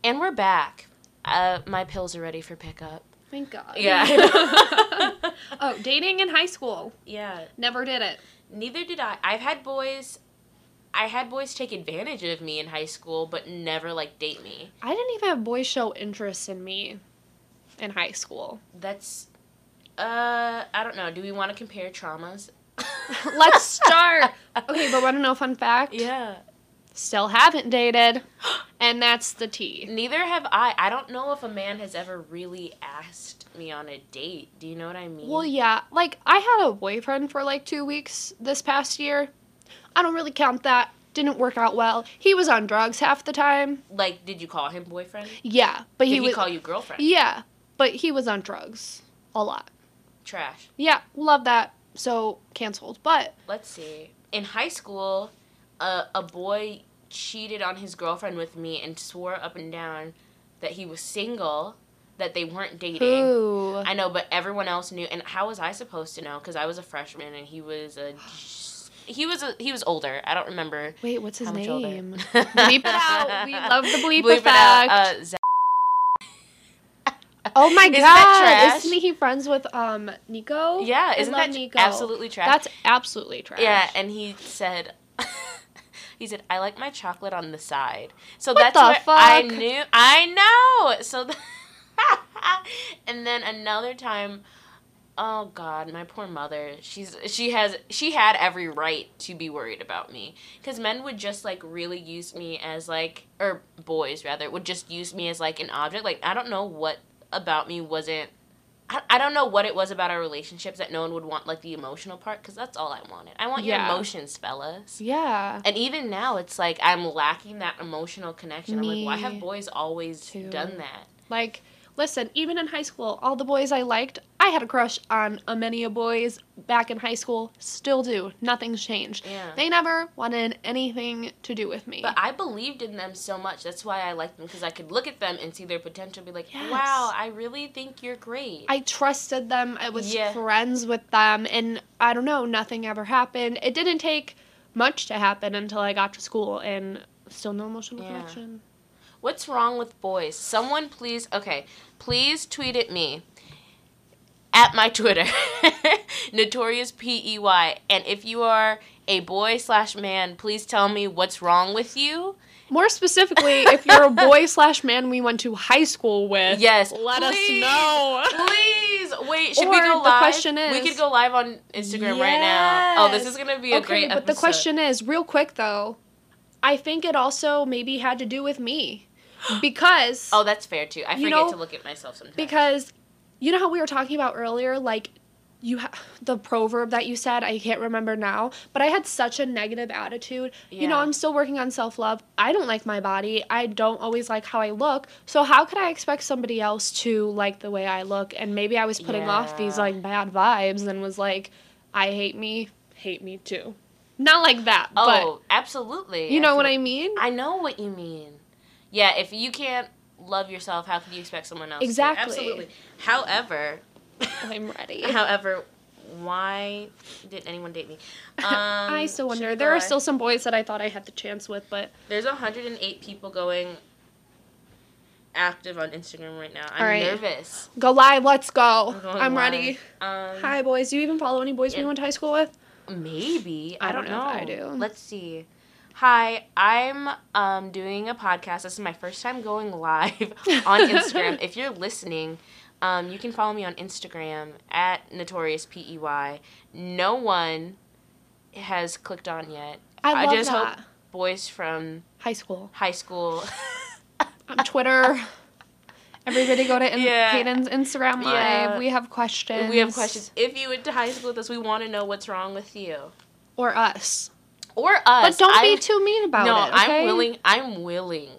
And we're back. Uh, my pills are ready for pickup. Thank God. Yeah. <laughs> <laughs> oh, dating in high school. yeah. Never did it. Neither did I. I've had boys. I had boys take advantage of me in high school, but never like date me. I didn't even have boys show interest in me in high school. That's. Uh, I don't know. Do we want to compare traumas? <laughs> Let's start. Okay, but want to know a fun fact? Yeah. Still haven't dated, and that's the T. Neither have I. I don't know if a man has ever really asked me on a date. Do you know what I mean? Well, yeah, like I had a boyfriend for like two weeks this past year. I don't really count that. Didn't work out well. He was on drugs half the time. Like, did you call him boyfriend? Yeah, but Did he he, was call you girlfriend? yeah, but he was on drugs a lot. Trash. Yeah, love that. So canceled. But Let's see. In high school, a a boy cheated on his girlfriend with me and swore up and down that he was single, that they weren't dating. I know, but everyone else knew. And how was I supposed to know? Because I was a freshman and he was a. <sighs> He was a, he was older. I don't remember Wait, what's his how much older. name? <laughs> bleep it out. We love the bleep, Bleep effect. it out. Uh, Zach. oh my <laughs> Isn't that god! trash? Isn't he friends with um Nico? yeah, isn't that Nico. absolutely trash? That's absolutely trash. Yeah, and he said, he said, I like my chocolate on the side. So What that's the what I knew. I know. So, th- <laughs> and then another time, oh God, my poor mother. She's she has she had every right to be worried about me because men would just like really use me as like or boys rather would just use me as like an object. Like I don't know what about me wasn't I, I don't know what it was about our relationships that no one would want like the emotional part because that's all I wanted. I want your Yeah. emotions, fellas. Yeah. And even now, it's like I'm lacking that emotional connection. I'm like, why have boys always too. done that? Like, listen, even in high school, all the boys I liked, I had a crush on a many of boys back in high school. Still do. Nothing's changed. Yeah. They never wanted anything to do with me. But I believed in them so much. That's why I liked them because I could look at them and see their potential. and Be like, Yes. wow, I really think you're great. I trusted them. I was Yeah. friends with them, and I don't know, nothing ever happened. It didn't take much to happen until I got to school, and still no emotional Yeah. connection. What's wrong with boys? Someone please, okay, please tweet at me at my Twitter, <laughs> notorious P E Y. And if you are a boy slash man, please tell me what's wrong with you. More specifically, if you're a boy <laughs> slash man we went to high school with, Yes, let please. us know. Please wait. Should we Or go the live? question we could go live on Instagram right now. Oh, this is gonna be a okay, great but episode. the question is, real quick though, I think it also maybe had to do with me, because Oh, that's fair too. I You forget know, to look at myself sometimes. because you know how we were talking about earlier, like you ha- the proverb that you said I can't remember now, but I had such a negative attitude. yeah. You know, I'm still working on self love. I don't like my body. I don't always like how I look. So how could I expect somebody else to like the way I look? And maybe I was putting off these like bad vibes and was like, I hate me, hate me too. Not like that, oh, absolutely. you know what I mean? I know what you mean. Yeah, if you can't love yourself, how can you expect someone else? to? Exactly. Absolutely. However, <laughs> I'm ready. <laughs> however, why didn't anyone date me? <laughs> Um, I still wonder. There are still some boys that I thought I had the chance with, but There's 108 people going active on Instagram right now. I'm All right. nervous. go live. Let's go. I'm I'm ready. Um, Hi, boys. Do you even follow any boys we went to high school with? Maybe. I, I don't, don't know know. if I do. Let's see. Hi, I'm um, doing a podcast. This is my first time going live <laughs> on Instagram. if you're listening, um, you can follow me on Instagram at notorious P E Y. No one has clicked on yet. I love just that. hope boys from High school. high school. <laughs> <laughs> On Twitter. Everybody go to in- Yeah. Peyton's Instagram live. Yeah. We have questions. we have questions. If you went to high school with us, we want to know what's wrong with you Or us. Or us. But don't I'm- be too mean about no, it. okay? I'm willing. I'm willing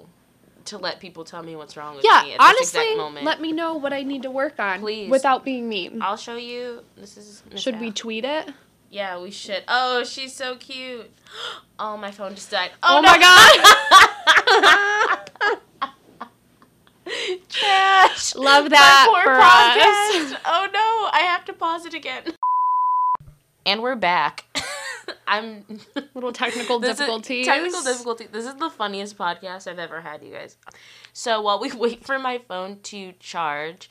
to let people tell me what's wrong with Yeah, me at this honestly, exact moment. let me know what I need to work on. Please. Without being mean. I'll show you. This is. Should we tweet it? Yeah, we should. Oh, she's so cute. <gasps> Oh, my phone just died. Oh, Oh, my god. <laughs> <laughs> Trash. Love that My poor podcast. Oh no, I have to pause it again. <laughs> And we're back. <laughs> I'm Little technical difficulties. technical difficulty. This is the funniest podcast I've ever had, you guys. So while we <laughs> wait for my phone to charge,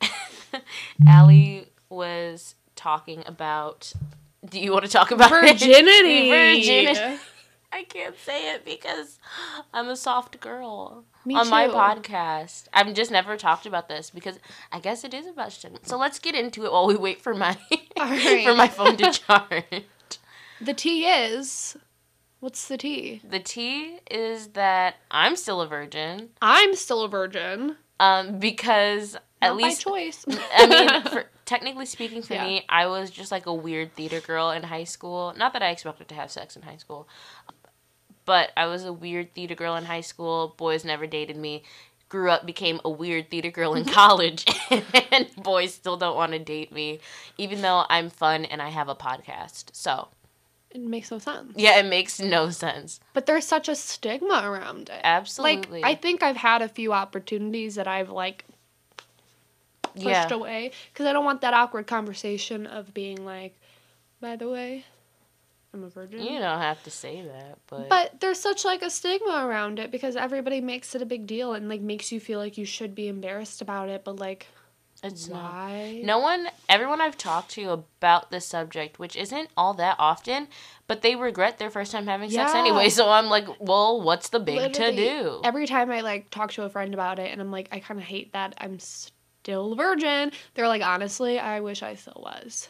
<laughs> Allie was talking about. Do you want to talk about it? Virginity. Virginity. I can't say it because I'm a soft girl Me on my podcast. I've just never talked about this because I guess it is about stigma. So let's get into it while we wait for my right. for my phone to charge. The tea is. What's the tea? The tea is that I'm still a virgin. I'm still a virgin. Um, because at Not least by choice. <laughs> I mean, <laughs> for, technically speaking, for Yeah. me, I was just like a weird theater girl in high school. Not that I expected to have sex in high school, but I was a weird theater girl in high school. Boys never dated me. Grew up, became a weird theater girl in <laughs> college, and boys still don't want to date me, even though I'm fun and I have a podcast. So, it makes no sense. yeah, it makes no sense. But there's such a stigma around it. Absolutely. Like I think I've had a few opportunities that I've like pushed yeah. away because I don't want that awkward conversation of being like, by the way, I'm a virgin. You don't have to say that, but, But there's such like a stigma around it because everybody makes it a big deal and like makes you feel like you should be embarrassed about it. But like, it's not. No one, everyone I've talked to about this subject, which isn't all that often, but they regret their first time having sex anyway. <laughs> So I'm like, well, what's the big Literally, to do? Every time I like talk to a friend about it and I'm like, I kind of hate that I'm still a virgin. They're like, honestly, I wish I still was.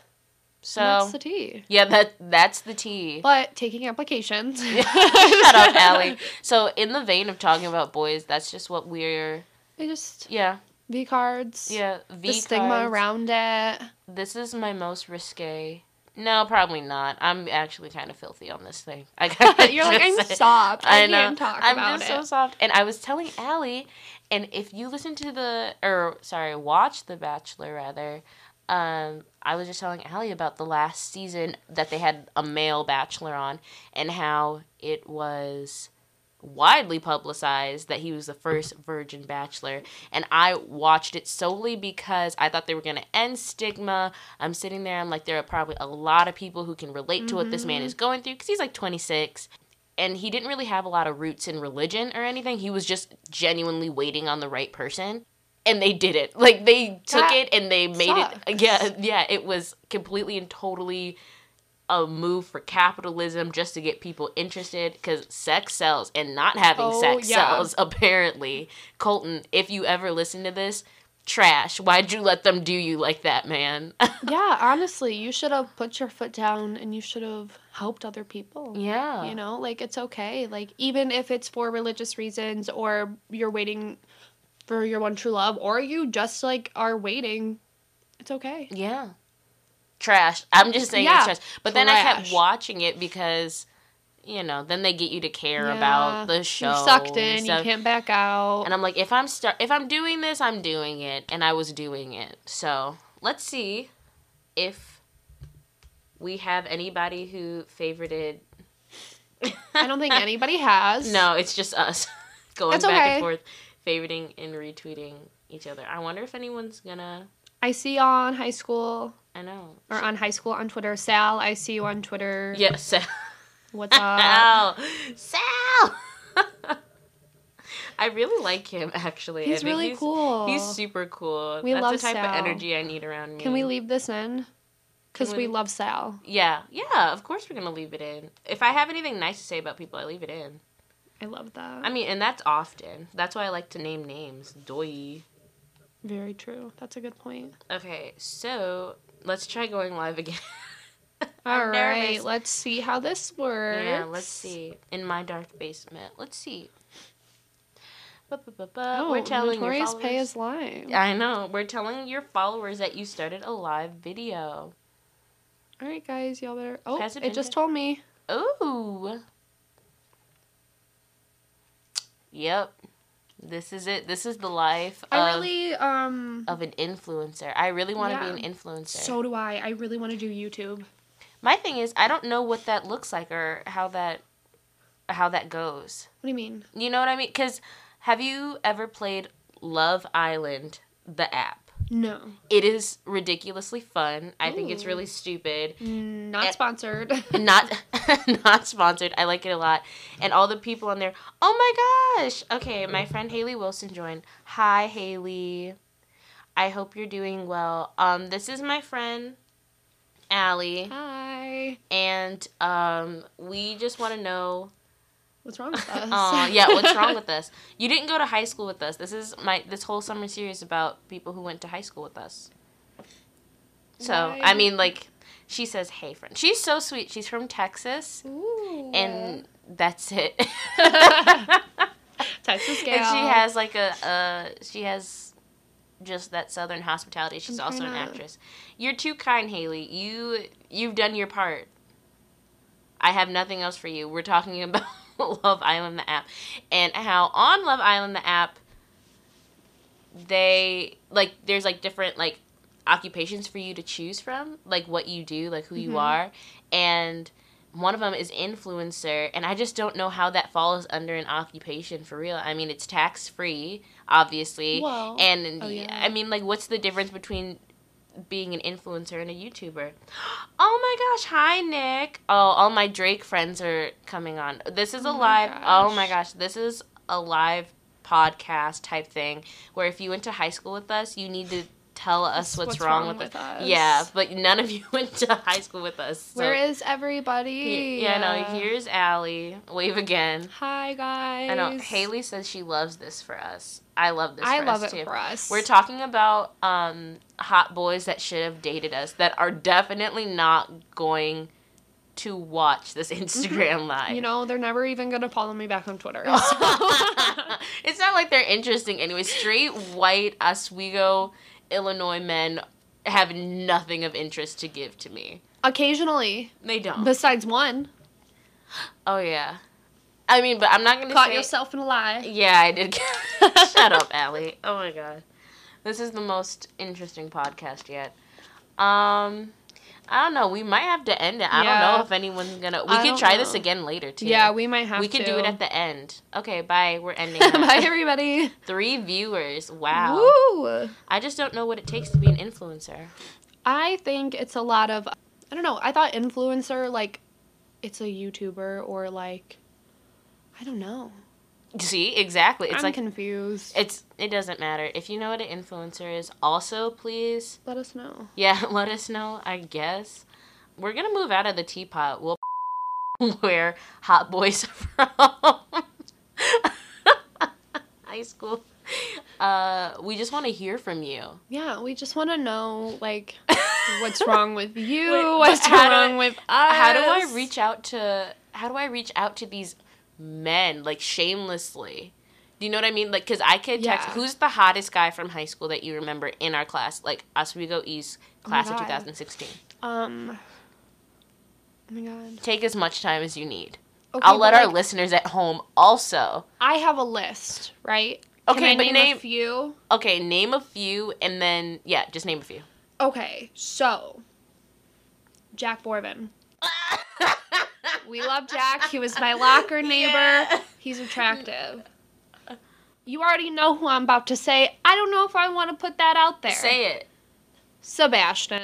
So And that's the tea. yeah, that that's the tea. But taking applications. <laughs> Shut up, Allie. <laughs> So in the vein of talking about boys, that's just what we're. I just Yeah, V cards. yeah. V The stigma cards. around it. This is my most risque. No, probably not. I'm actually kind of filthy on this thing. <laughs> I <laughs> You're like, I'm say- soft. I, I know. can't talk I'm just it. so soft. And I was telling Allie, and if you listen to the or sorry, watch The Bachelor rather, um, I was just telling Allie about the last season that they had a male bachelor on and how it was widely publicized that he was the first virgin bachelor and i watched it solely because i thought they were going to end stigma i'm sitting there i'm like there are probably a lot of people who can relate to what this man mm-hmm. is going through because he's like 26 and he didn't really have a lot of roots in religion or anything. He was just genuinely waiting on the right person. And they did it. Like they took That it and they made it yeah, yeah, it was completely and totally a move for capitalism just to get people interested cuz sex sells and not having Oh, sex yeah. sells <laughs> apparently. Colton, if you ever listen to this, trash. Why'd you let them do you like that, man? <laughs> yeah, honestly, you should have put your foot down and you should have helped other people. yeah. You know, like it's okay. Like even if it's for religious reasons or you're waiting for your one true love or you just like are waiting, it's okay. Yeah. Trash. I'm just saying Yeah, it's trash. But then I kept watching it because, you know, then they get you to care Yeah, about the show. You're sucked in, you can't back out. And I'm like, if I'm start, if I'm doing this, I'm doing it, and I was doing it. So let's see if we have anybody who favorited. I don't think anybody has. <laughs> No, it's just us <laughs> going That's back okay. and forth, favoriting and retweeting each other. I wonder if anyone's gonna. I see you on high school I know. or on high school on Twitter. Sal, I see you on Twitter. Yes. Sal. What's up? <laughs> Sal! Sal! <laughs> I really like him actually. He's really cool. He's super cool. We That's love the type Sal. of energy I need around me. Can we leave this in? Because we we- love Sal. Yeah, yeah, of course we're gonna leave it in. If I have anything nice to say about people, I leave it in. I love that. I mean, and that's often. That's why I like to name names. Doy. Very true. That's a good point. Okay, so let's try going live again. <laughs> All right, nervous. let's see how this works. Yeah, let's see. In my dark basement. Let's see. Ba-ba-ba-ba. Oh, we're telling your Notorious followers. Pay is live. I know. We're telling your followers that you started a live video. All right, guys, y'all better. Oh, Has it it, just there? told me. Oh. Yep. This is it. This is the life I of, really um. of an influencer. I really want to Yeah. be an influencer. So do I. I really want to do YouTube. My thing is, I don't know what that looks like or how that how that goes. What do you mean? You know what I mean? Because have you ever played Love Island, the app? No, It is ridiculously fun. I think it's really stupid. Not Eh, sponsored. <laughs> <laughs> not <laughs> not sponsored. I like it a lot. And all the people on there. Oh my gosh. Okay, my friend Haley Wilson joined. Hi Haley. I hope you're doing well. Um, this is my friend Allie, Hi. and um, we just want to know. What's wrong with <laughs> us? Aw, yeah, what's wrong with <laughs> us? You didn't go to high school with us. This is my this whole summer series about people who went to high school with us. So Why? I mean, like, she says, "Hey, friend." She's so sweet. She's from Texas, Ooh. and that's it. <laughs> Texas gal. And she has like a uh she has just that southern hospitality. She's I'm also an actress. You're too kind, Haley. You you've done your part. I have nothing else for you. We're talking about <laughs> Love Island the app and how on Love Island the app they like there's like different like occupations for you to choose from, like what you do, like who you Mhm. are, and one of them is influencer, and I just don't know how that falls under an occupation for real. I mean, it's tax free, obviously, Well, and oh, yeah. I mean, like, what's the difference between being an influencer and a YouTuber? <gasps> Oh my gosh! Hi, Nick. Oh, all my Drake friends are coming on. This is a Oh live. Oh my gosh! This is a live podcast type thing where if you went to high school with us, you need to tell us what's, wrong, with, us. us? Yeah, but none of you <laughs> went to high school with us. So. Where is everybody? Yeah, no. Here's Allie. Wave again. Hi guys. I know. Haley says she loves this for us. I love this. I for love it too. for us. We're talking about um, hot boys that should have dated us that are definitely not going to watch this Instagram live. Mm-hmm. You know, they're never even gonna follow me back on Twitter. <laughs> it's not like they're interesting anyway. Straight white Oswego, Illinois men have nothing of interest to give to me. Occasionally, They don't. besides one, oh yeah. I mean, but I'm not gonna caught say. yourself in a lie. Yeah, I did. <laughs> Shut up, Allie. Oh my god. This is the most interesting podcast yet. Um, I don't know. We might have to end it. I don't know if anyone's gonna. We I could don't try this again later too. Yeah, we might have we to. could do it at the end. Okay, bye. We're ending. <laughs> Bye, everybody. <laughs> Three viewers. Wow. Woo! I just don't know what it takes to be an influencer. I think it's a lot of. I don't know. I thought influencer like, it's a YouTuber or like, I don't know. See, exactly. It's I'm like confused. it's. It doesn't matter if you know what an influencer is. Also, please Let us know. Yeah, <laughs> let us know, I guess. We're gonna move out of the teapot. We'll <laughs> where hot boys <laughs> are from high school. Uh, we just want to hear from you. Yeah, we just want to know like what's wrong with you, Wait, what's wrong I- with us. How do I reach out to? How do I reach out to these men like shamelessly? Do you know what I mean? Like, cause I could text. Yeah. Who's the hottest guy from high school that you remember in our class? Like Oswego East Oh class of 2016. Um. Oh my god. Take as much time as you need. Okay, I'll let our like, listeners at home also. I have a list, right? Okay, but name, name- a few. Okay, name a few and then yeah, just name a few. Okay, so Jack Borvin. <laughs> We love Jack. He was my locker <laughs> neighbor. Yeah. He's attractive. You already know who I'm about to say. I don't know if I want to put that out there. Say it. Sebastian.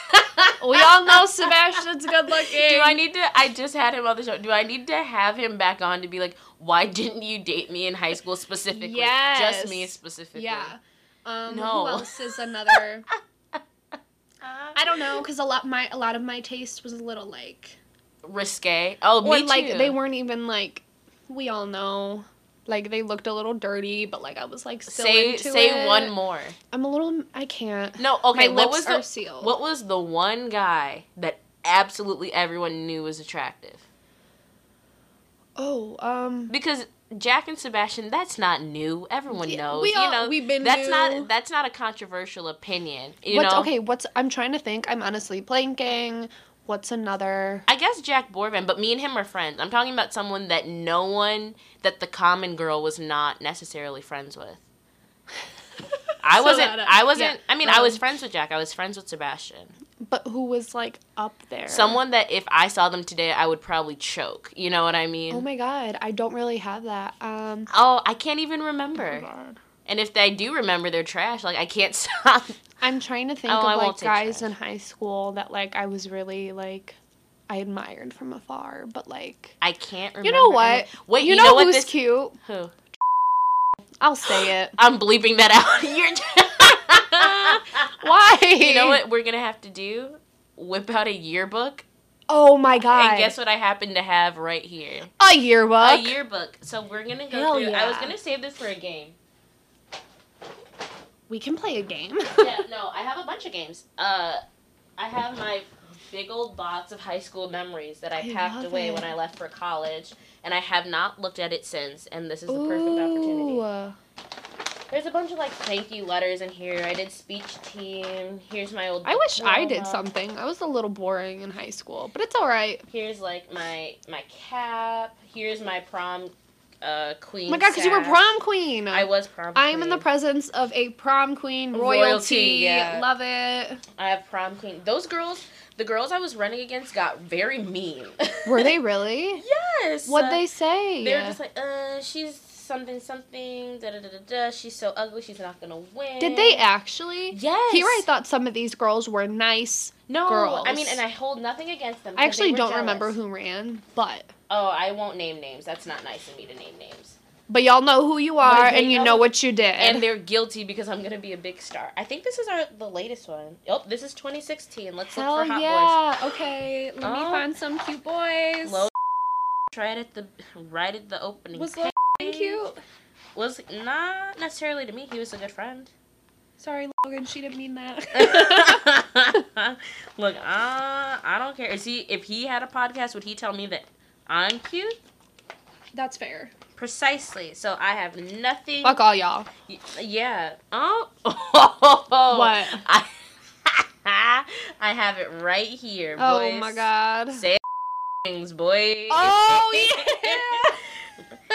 <laughs> we all know Sebastian's good looking. Do I need to? I just had him on the show. Do I need to have him back on to be like, why didn't you date me in high school specifically? Yes. Just me specifically. Yeah. Um, No. Who else is <laughs> another? I don't know, cause a lot my a lot of my taste was a little like, Risque. Oh, or me like too. they weren't even like, we all know, like they looked a little dirty, but like I was like still say into say it. one more. I'm a little. I can't. No. Okay. my what was the sealed. what was the one guy that absolutely everyone knew was attractive? Oh, um, Because Jack and Sebastian, that's not new. Everyone Yeah, knows. we you all- know, we've been that's new. not that's not a controversial opinion. You what's know. okay? What's I'm trying to think. I'm honestly blanking. What's another? I guess Jack Borvan, but me and him are friends. I'm talking about someone that no one, that the common girl was not necessarily friends with. <laughs> I So wasn't. that, uh, I wasn't. yeah, I mean, I was um, friends with Jack. I was friends with Sebastian. But who was like up there? Someone that if I saw them today, I would probably choke. You know what I mean? Oh my god, I don't really have that. Um. Oh, I can't even oh remember. God. and if I do remember, they're trash. Like I can't <laughs> stop. I'm trying to think Oh, of like guys in high school that like I was really like I admired from afar, but like I can't remember. you know what? any- Wait, you, you, know, know, what who's this? cute? Who? I'll say it. <laughs> I'm bleeping that out. <laughs> You're. <laughs> Why? You know what we're gonna have to do? Whip out a yearbook. Oh my god. And guess what I happen to have right here? A yearbook. A yearbook. So we're gonna go Hell through. I was gonna save this for a game. We can play a game. yeah, <laughs> no, I have a bunch of games. Uh, I have my big old box of high school memories that I, I packed away it. when I left for college, and I have not looked at it since. And this is the perfect opportunity. There's a bunch of like thank you letters in here. I did speech team. Here's my old. I wish I did something. I was a little boring in high school, but it's all right. Here's like my my cap. Here's my prom uh queen. Oh my god, because you were prom queen. I was prom. I am in the presence of a prom queen Royalty, royalty. yeah. Love it. I have prom queen. Those girls, the girls I was running against, got very mean. Were they <laughs> really? yes. What'd uh, they say? They were just like, uh, she's something something. Da da da da da. She's so ugly. She's not gonna win. Did they actually? Yes. Here I thought some of these girls were nice. No, girls? I mean, and I hold nothing against them. I actually don't jealous. remember who ran, but Oh, I won't name names. That's not nice of me to name names. but y'all know who you are and you know- know what you did. And they're guilty because I'm gonna be a big star. I think this is our the latest one. Oh, this is 2016. Let's Hell look for hot yeah. Okay, let me Oh. find some cute boys. boys. Low <laughs> right at the right at the opening. Was Logan Hey. cute? Was not necessarily to me. He was a good friend. Sorry, Logan. She didn't mean that. <laughs> Look, uh, I don't care. Is he if he had a podcast, would he tell me that I'm cute? That's fair. Precisely. So I have nothing. Fuck all y'all. Y- Yeah. Oh. <laughs> What? I, <laughs> I have it right here. Oh boys. my god. Say things, boy. Oh yeah.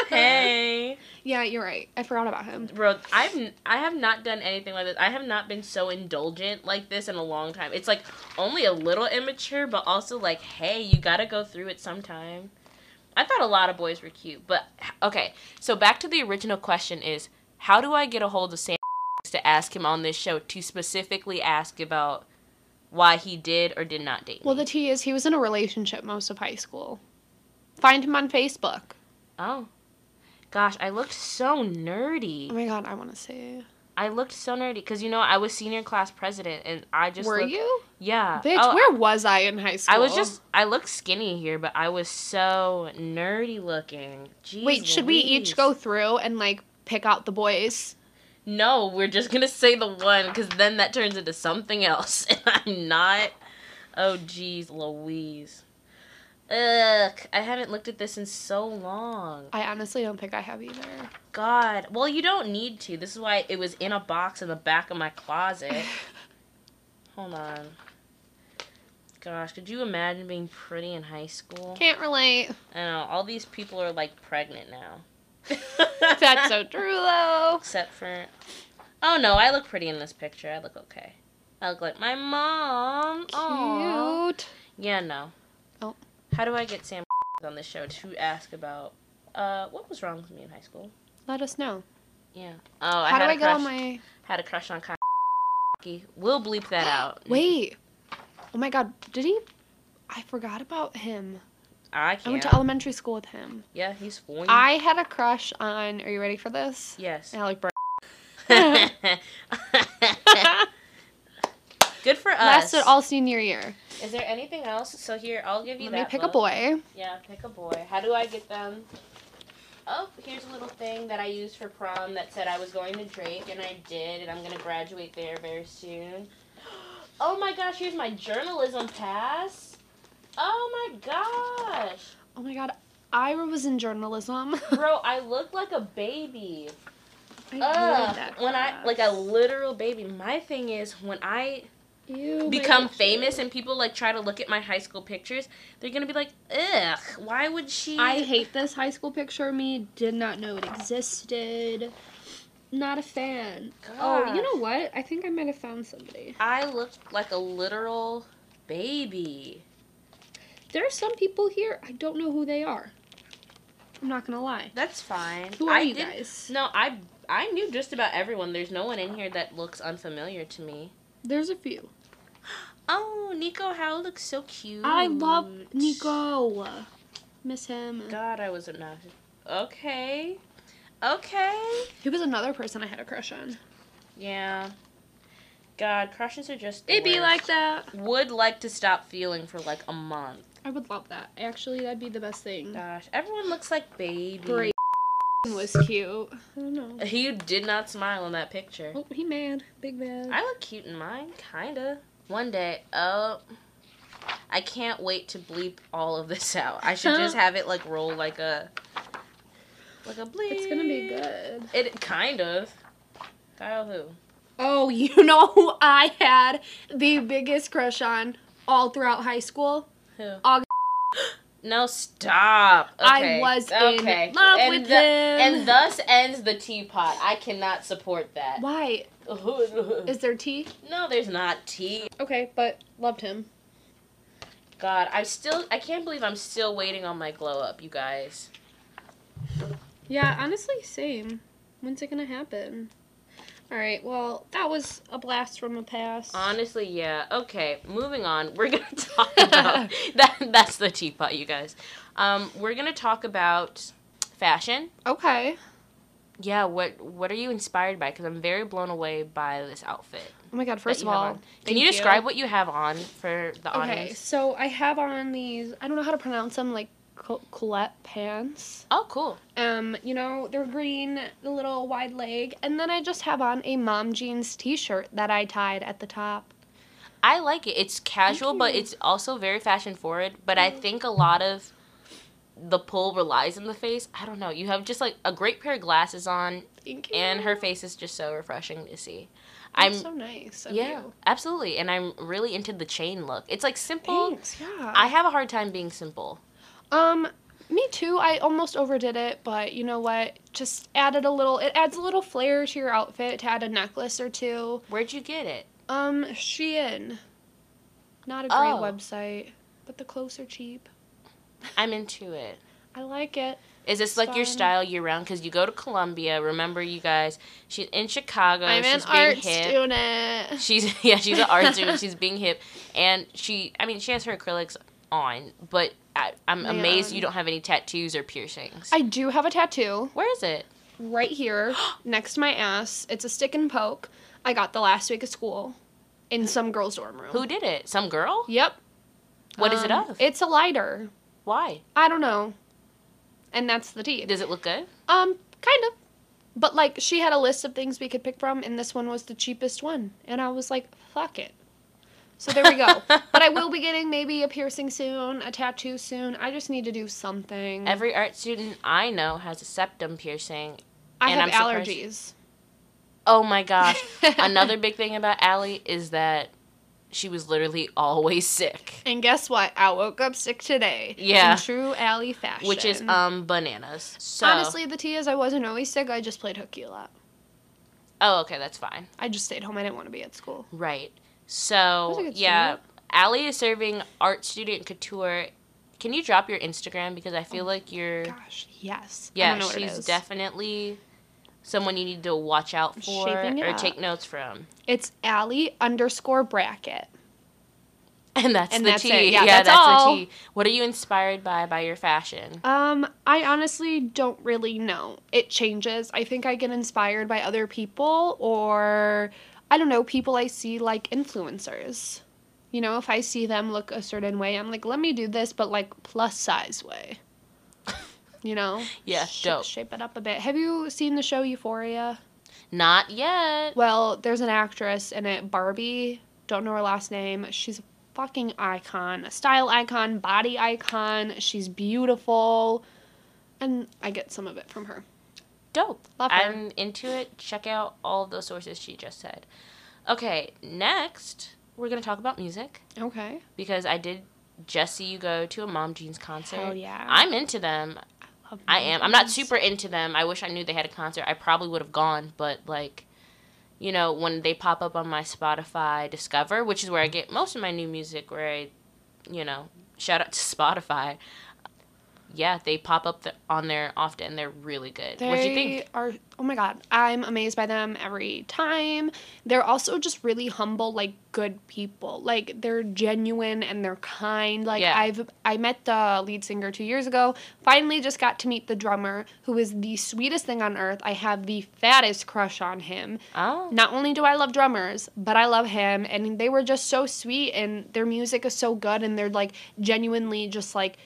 Hey, <laughs> Yeah, you're right. I forgot about him. bro. I've I have not done anything like this. I have not been so indulgent like this in a long time. It's like only a little immature, but also like, hey, you gotta go through it sometime. I thought a lot of boys were cute, but okay. So back to the original question: is how do I get a hold of Sam <laughs> to ask him on this show to specifically ask about why he did or did not date Well, me? the T is he was in a relationship most of high school. Find him on Facebook. Oh. Gosh, I looked so nerdy. Oh my god, I want to see. I looked so nerdy because you know I was senior class president and I just Were looked- you? Yeah. Bitch, Oh, where was I in high school? I was just I looked skinny here, but I was so nerdy looking. Jeez Wait, should we each go through and like pick out the boys? No, we're just gonna say the one because then that turns into something else, <laughs> and I'm not. Oh, jeez, Louise. Ugh, I haven't looked at this in so long. I honestly don't think I have either. God. Well, you don't need to. This is why it was in a box in the back of my closet. <laughs> Hold on. Gosh, could you imagine being pretty in high school? Can't relate. I know, all these people are like pregnant now. <laughs> That's so true though. Except for. Oh no, I look pretty in this picture. I look okay. I look like my mom. Cute. Yeah, no. Oh. How do I get Sam <laughs> on this show to ask about uh what was wrong with me in high school? Let us know. Yeah. Oh, I How had do I get crush. on my Had a crush on Kyle. <gasps> We'll bleep that <gasps> out. Wait. Oh my god, did he I forgot about him. I I can't. went to elementary school with him. yeah, he's four. I had a crush on are you ready for this? yes. And Alec Brown. <laughs> <laughs> Good for us. Lasted all senior year. Is there anything else? So here, I'll give you Let me that. pick a boy. Yeah, pick a boy. How do I get them? Oh, here's a little thing that I used for prom that said I was going to Drake, and I did, and I'm gonna graduate there very soon. <gasps> Oh my gosh, here's my journalism pass. Oh my gosh. Oh my god, Ira was in journalism. <laughs> Bro, I look like a baby. I Ugh, hated that when I like a literal baby. My thing is when I Ew, become famous and people like try to look at my high school pictures, they're gonna be like, ugh, why would she? I hate this high school picture of me. Did not know it existed. Not a fan. Oh, you know what? I think I might have found somebody. I looked like a literal baby. There are some people here. I don't know who they are. I'm not gonna lie. That's fine. Who are I you guys? No, I I knew just about everyone. There's no one in here that looks unfamiliar to me. There's a few. Oh, Nico Howell looks so cute. I love Nico. Miss him. God, I was obnoxious. Okay. Okay. He was another person I had a crush on. Yeah. God, crushes are just. It'd be like that. Would like to stop feeling for like a month. I would love that. Actually, that'd be the best thing. Gosh, everyone looks like baby. Great. Was cute. I don't know. He did not smile in that picture. Oh, he mad. Big mad. I look cute in mine, kinda. One day, oh, I can't wait to bleep all of this out. I should just have it like roll like a, like a bleep. It's gonna be good. It kind of. Kyle who? Oh, <laughs> you know who I had the biggest crush on all throughout high school? Who? August. No, stop. I Okay, was in okay. love and with the- him. And thus ends the teapot. I cannot support that. Why? <laughs> Is there tea? no, there's not tea. Okay, but loved him. God, I still, I can't believe I'm still waiting on my glow up, you guys. Yeah, honestly, same. When's it gonna happen? All right. Well, that was a blast from the past. Honestly, yeah. Okay, moving on. We're gonna <laughs> talk about <laughs> that. That's the teapot, you guys. Um, we're gonna talk about fashion. Okay. Yeah. What What are you inspired by? Because I'm very blown away by this outfit. Oh my god. First of all, can you describe what you have on for the Okay, audience? Okay, so I have on these. I don't know how to pronounce them, like Colette pants. Oh, cool. Um, you know, they're green, the little wide leg, and then I just have on a mom jeans T-shirt that I tied at the top. I like it. It's casual, but it's also very fashion forward. But I think a lot of the pull relies on the face. I don't know. You have just like a great pair of glasses on, Thank you. and her face is just so refreshing to see. That's I'm so nice. Yeah, you. absolutely, and I'm really into the chain look. It's like simple. Thanks. Yeah. I have a hard time being simple. Um, me too. I almost overdid it, but you know what? Just added a little. It adds a little flair to your outfit to add a necklace or two. Where'd you get it? Um, Shein. Not a great Oh. website, but the clothes are cheap. I'm into it. <laughs> I like it. Is this It's like your style year round? Because you go to Columbia. Remember, you guys. She's in Chicago. I'm she's an being art hip. student. She's <laughs> yeah, she's an art <laughs> student. She's being hip, and she. I mean, she has her acrylics on, but I, I'm amazed you don't have any tattoos or piercings. I do have a tattoo Where is it? right here <gasps> next to my ass. It's a stick and poke. I got the last week of school in some girl's dorm room. Who did it? Some girl? Yep. What is it Um, of? It's a lighter. Why? I don't know. And that's the tea. Does it look good? Um, kind of. But like she had a list of things we could pick from and this one was the cheapest one. And I was like, fuck it. So there we go. <laughs> but I will be getting maybe a piercing soon, a tattoo soon. I just need to do something. Every art student I know has a septum piercing. I and have I'm surprised- allergies. Oh my gosh. <laughs> Another big thing about Allie is that she was literally always sick. And guess what? I woke up sick today. Yeah. In true Allie fashion. Which is um bananas. So Honestly, the tea is I wasn't always sick. I just played hooky a lot. Oh, okay, that's fine. I just stayed home. I didn't want to be at school. Right. So yeah, Allie is serving art student couture. Can you drop your Instagram because I feel like you're Gosh, yes. I yeah don't know what it she's definitely someone you need to watch out for or up. take notes from. It's Allie underscore Brackett. <laughs> And that's And the that's tea. it. Yeah, that's that's all. the tea. What are you inspired by by your fashion? Um, I honestly don't really know. It changes. I think I get inspired by other people or I don't know, people I see like influencers. You know, if I see them look a certain way, I'm like, let me do this, but like plus size way. <laughs> You know? Yeah, Sh- dope. Shape it up a bit. Have you seen the show Euphoria? Not yet. Well, there's an actress in it, Barbie. Don't know her last name. She's a fucking icon, a style icon, body icon. She's beautiful. And I get some of it from her. Dope. Love her. I'm into it. Check out all those sources she just said. Okay, next we're gonna talk about music Okay. because I did just see you go to a Mom Jeans concert. Hell yeah. I'm into them. Love I am. I'm not super into them. I wish I knew they had a concert. I probably would have gone, but like, you know, when they pop up on my Spotify Discover, which is where I get most of my new music, where I, you know, shout out to Spotify. Yeah, they pop up th- on there often. They're really good. They what do you think? are oh my god, I'm amazed by them every time. They're also just really humble, like good people. Like they're genuine and they're kind. Like Yeah. I've I met the lead singer two years ago. Finally just got to meet the drummer, who is the sweetest thing on earth. I have the fattest crush on him. Oh, Not only do I love drummers, but I love him and they were just so sweet and their music is so good and they're like genuinely just like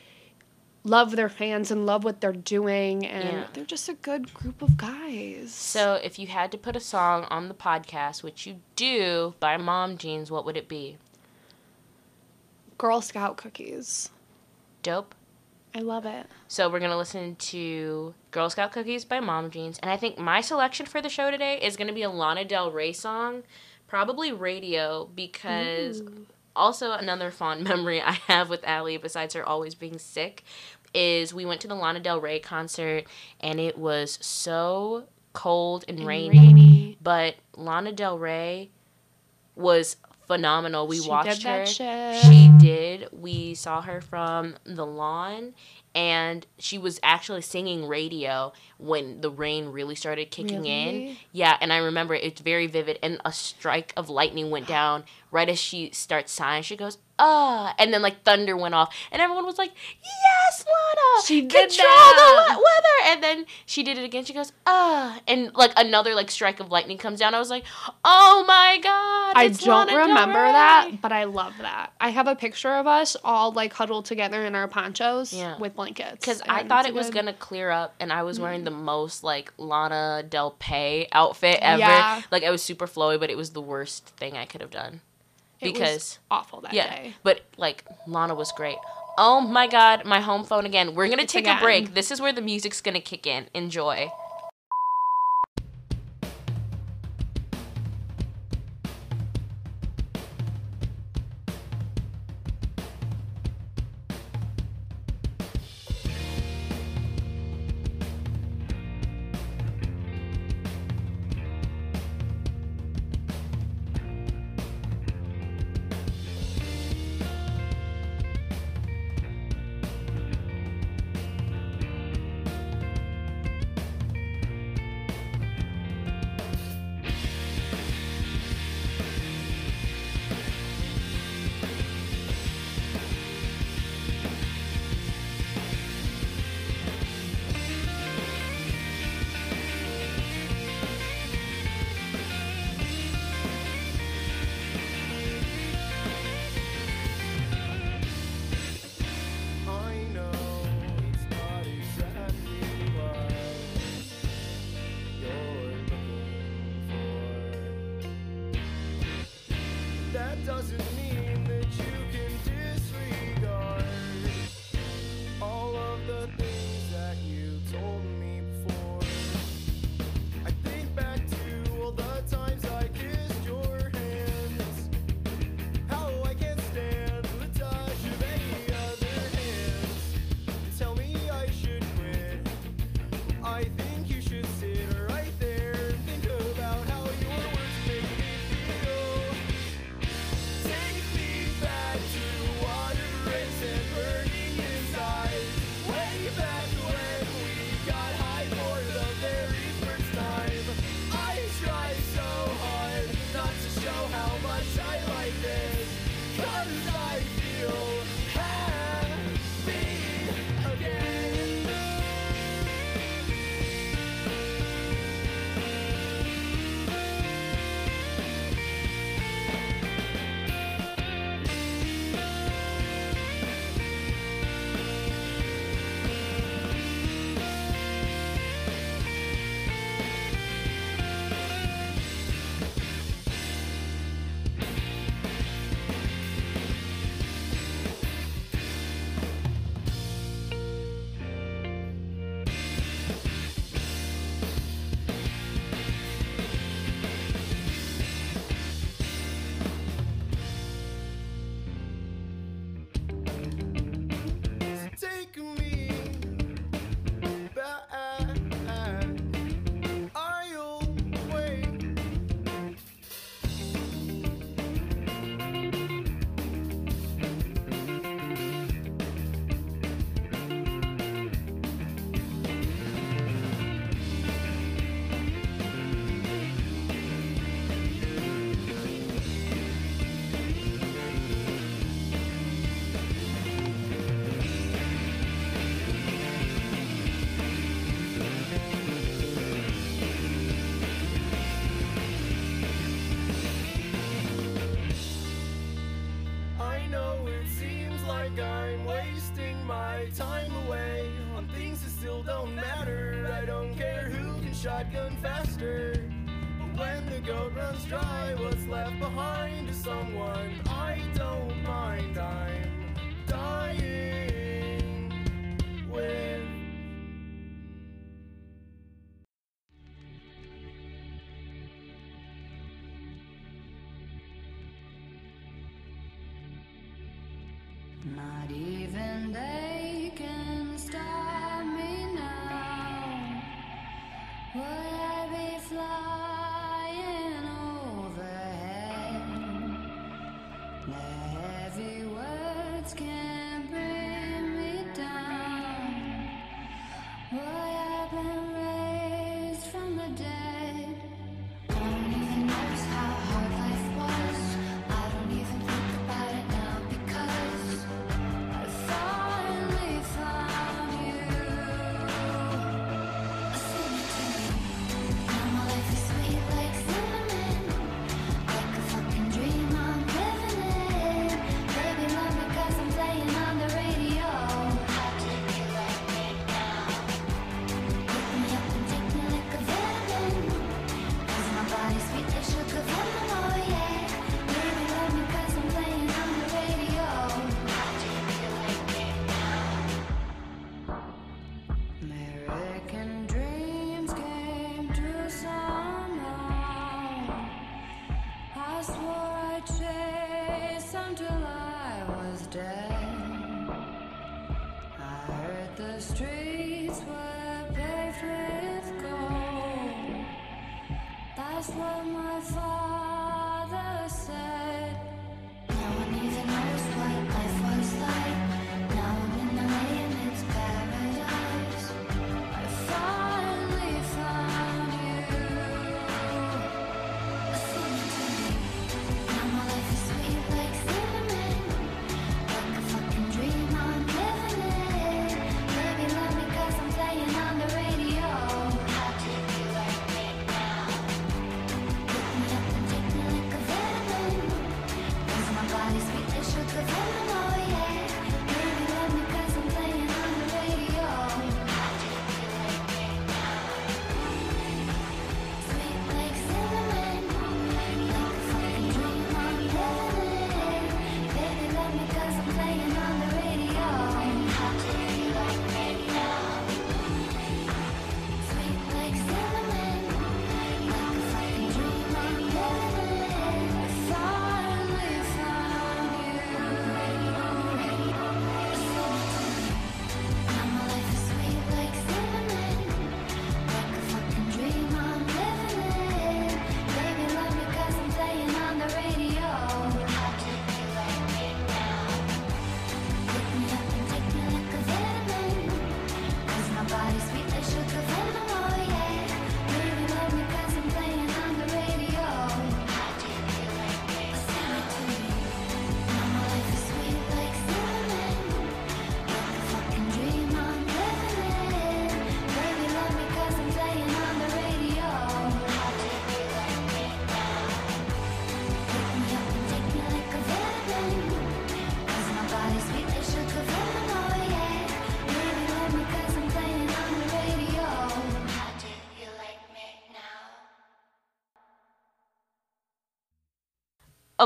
love their fans and love what they're doing and Yeah. they're just a good group of guys. so if you had to put a song on the podcast, which you do by Mom Jeans, what would it be? Girl Scout cookies. Dope. I love it. So we're gonna listen to Girl Scout Cookies by Mom Jeans, and I think my selection for the show today is gonna be a Lana Del Rey song, probably Radio, because also another fond <laughs> memory I have with Allie, besides her always being sick, is we went to the Lana Del Rey concert, and it was so cold and, And rainy, rainy. but Lana Del Rey was phenomenal. We She watched her. shit. She did. We saw her from the lawn, and she was actually singing radio when the rain really started kicking in. Yeah, and I remember it's very vivid. And a strike of lightning went down right as she starts sighing. She goes, "Ah!" and then like thunder went off, and everyone was like, "Yes, Lana, She did control that. the weather." And then she did it again. She goes, "Ah!" and like another like strike of lightning comes down. I was like, "Oh my god!" I don't Lana Del remember Rey." that, but I love that. I have a picture of us all like huddled together in our ponchos Yeah. with blankets. because I thought it was good- gonna clear up, and I was wearing the most like Lana Del Rey outfit ever. Yeah. Like I was super flowy, but it was the worst thing I could have done It was because awful that yeah, day. but like Lana was great. Oh my god, my home phone again. We're gonna It's take a break. This is where the music's gonna kick in. Enjoy.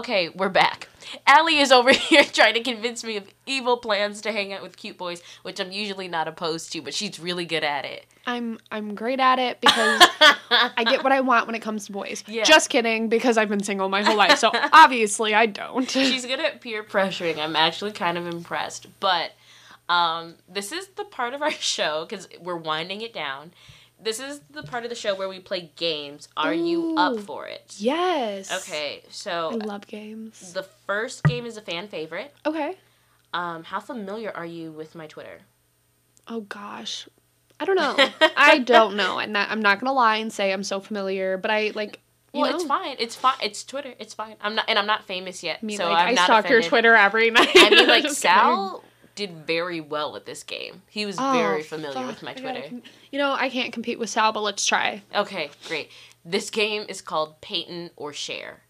Okay, we're back. Allie is over <laughs> here trying to convince me of evil plans to hang out with cute boys, which I'm usually not opposed to, but she's really good at it. I'm I'm great at it because <laughs> I get what I want when it comes to boys. Yeah. Just kidding, because I've been single my whole life, so <laughs> obviously I don't. She's good at peer pressuring. I'm actually kind of impressed. But um, this is the part of our show because we're winding it down. This is the part of the show where we play games. Are you up for it? yes. Okay, so I love games. the first game is a fan favorite. Okay. Um, how familiar are you with my Twitter? Oh gosh. I don't know. <laughs> I don't know. And that, I'm not gonna lie and say I'm so familiar, but I like you well, know, it's fine. It's fine. It's Twitter. It's fine. I'm not, and I'm not famous yet, I mean, so like, I'm I not stalk your. Twitter every <laughs> night. I mean, like Sal did very well with this game. He was kidding. very Oh, familiar with my I gotta Twitter. You know, I can't compete with Sal, but let's try. Okay, great. This game is called Peyton or Cher.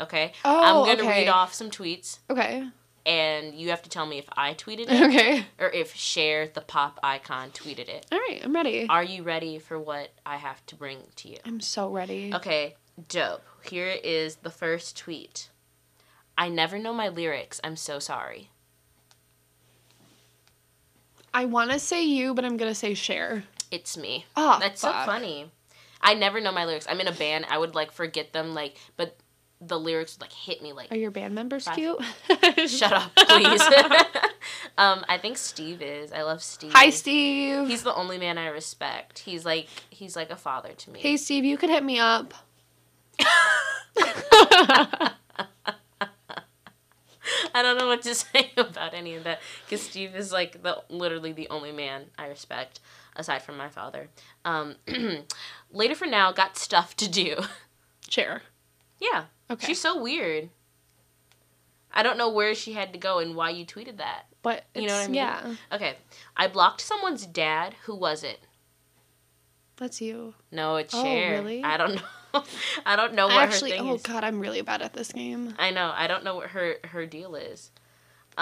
Okay? Oh, I'm going to okay. read off some tweets, Okay. and you have to tell me if I tweeted it Okay. or if Cher, the pop icon, tweeted it. All right, I'm ready. Are you ready for what I have to bring to you? I'm so ready. Okay, Dope. Here is the first tweet. I never know my lyrics. I'm so sorry. I want to say you, but I'm gonna say Cher. It's me. Oh, That's fuck. so funny. I never know my lyrics. I'm in a band. I would like forget them, like, but the lyrics would like hit me like. Are your band members Five. cute? <laughs> Shut up, please. <laughs> um, I think Steve is. I love Steve. Hi, Steve. He's the only man I respect. He's like he's like a father to me. hey, Steve, you could hit me up. <laughs> I don't know what to <laughs> say about any of that because Steve is like the literally the only man I respect aside from my father. Um, <clears throat> later for now, got stuff to do. Cher. yeah, Okay. she's so weird. I don't know where she had to go and why you tweeted that. But You know what I mean? Yeah, Okay, I blocked someone's dad. Who was it? that's you. No, it's Oh, really? I don't <laughs> know. <laughs> I don't know what Actually, her thing is. oh is. god, I'm really bad at this game. I know. I don't know what her her deal is. <laughs>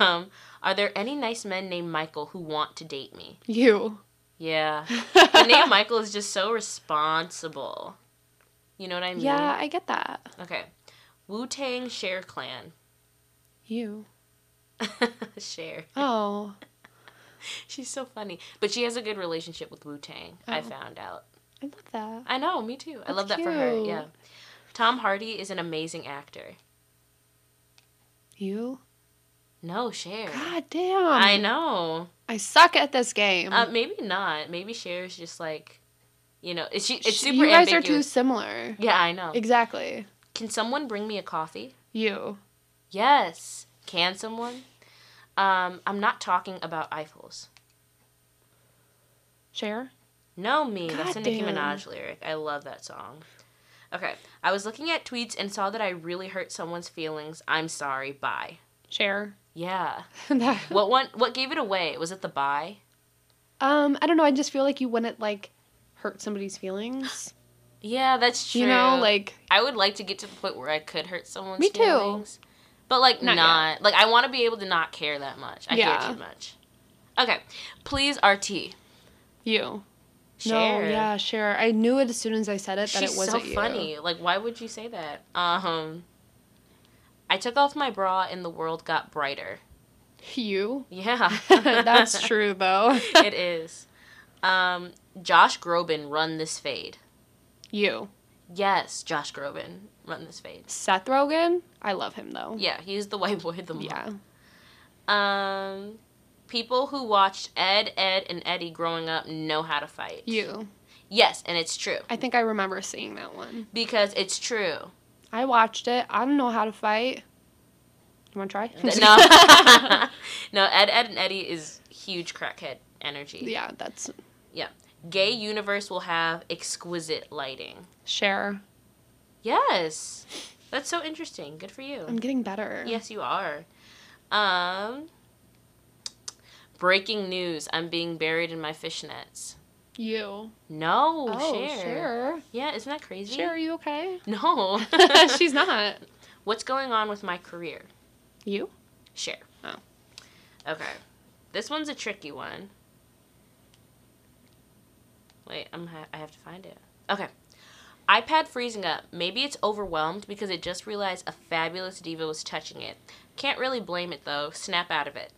Um, are there any nice men named Michael who want to date me? You. Yeah. <laughs> the name Michael is just so responsible. You know what I mean? Yeah, I get that. Okay. Wu Tang Cher Clan. You. Cher. Oh, She's so funny. But she has a good relationship with Wu Tang, I Oh. found out. I love that. I know, me too. I That's love that for her. Yeah. Tom Hardy is an amazing actor. You. No, Cher. God damn. I know. I suck at this game. Uh, maybe not. Maybe Cher's just like, you know, it's she. It's super You guys are too similar. Yeah, I know. Exactly. Can someone bring me a coffee? You. Yes. Can someone? Um, I'm not talking about Eiffels. Cher. No, me. That's a Nicki. Minaj lyric. I love that song. Okay. I was looking at tweets and saw that I really hurt someone's feelings. I'm sorry. Bye. Cher. Yeah. <laughs> What one? What gave it away? Was it the bye? um, I don't know. I just feel like you wouldn't like hurt somebody's feelings. Yeah, that's true. You know, like I would like to get to the point where I could hurt someone's Me too. feelings. But like Not not, like I want to be able to not care that much. I Yeah. care too much. Okay. Please RT. you. Cher. No, yeah, Cher. I knew it as soon as I said it that She's it wasn't so you. funny. Like why would you say that? Um I took off my bra and the world got brighter. You. Yeah. <laughs> That's true though. <laughs> it is. Um Josh Groban run this fade. you. Yes, Josh Groban run this fade. Seth Rogen. I love him though. Yeah, he's the white boy of the month. Yeah. Um, people who watched Ed, Edd, and Eddy growing up know how to fight. You. Yes, and it's true I think I remember seeing that one. because it's true. I watched it. I don't know how to fight. You want to try? no, <laughs> no. Ed, Edd, and Eddy is huge crackhead energy. yeah, that's Yeah. Gay universe will have exquisite lighting. Cher. Yes, that's so interesting. Good for you. I'm getting better. Yes, you are. Um, breaking news: I'm being buried in my fishnets. You. No, Oh, Cher. Yeah, isn't that crazy? Cher, are you okay? <laughs> No. <laughs> She's not. What's going on with my career? You? Cher. Oh. Okay. This one's a tricky one. Wait, I'm ha- I have to find it. Okay. iPad freezing up. Maybe it's overwhelmed because it just realized a fabulous diva was touching it. Can't really blame it though. Snap out of it.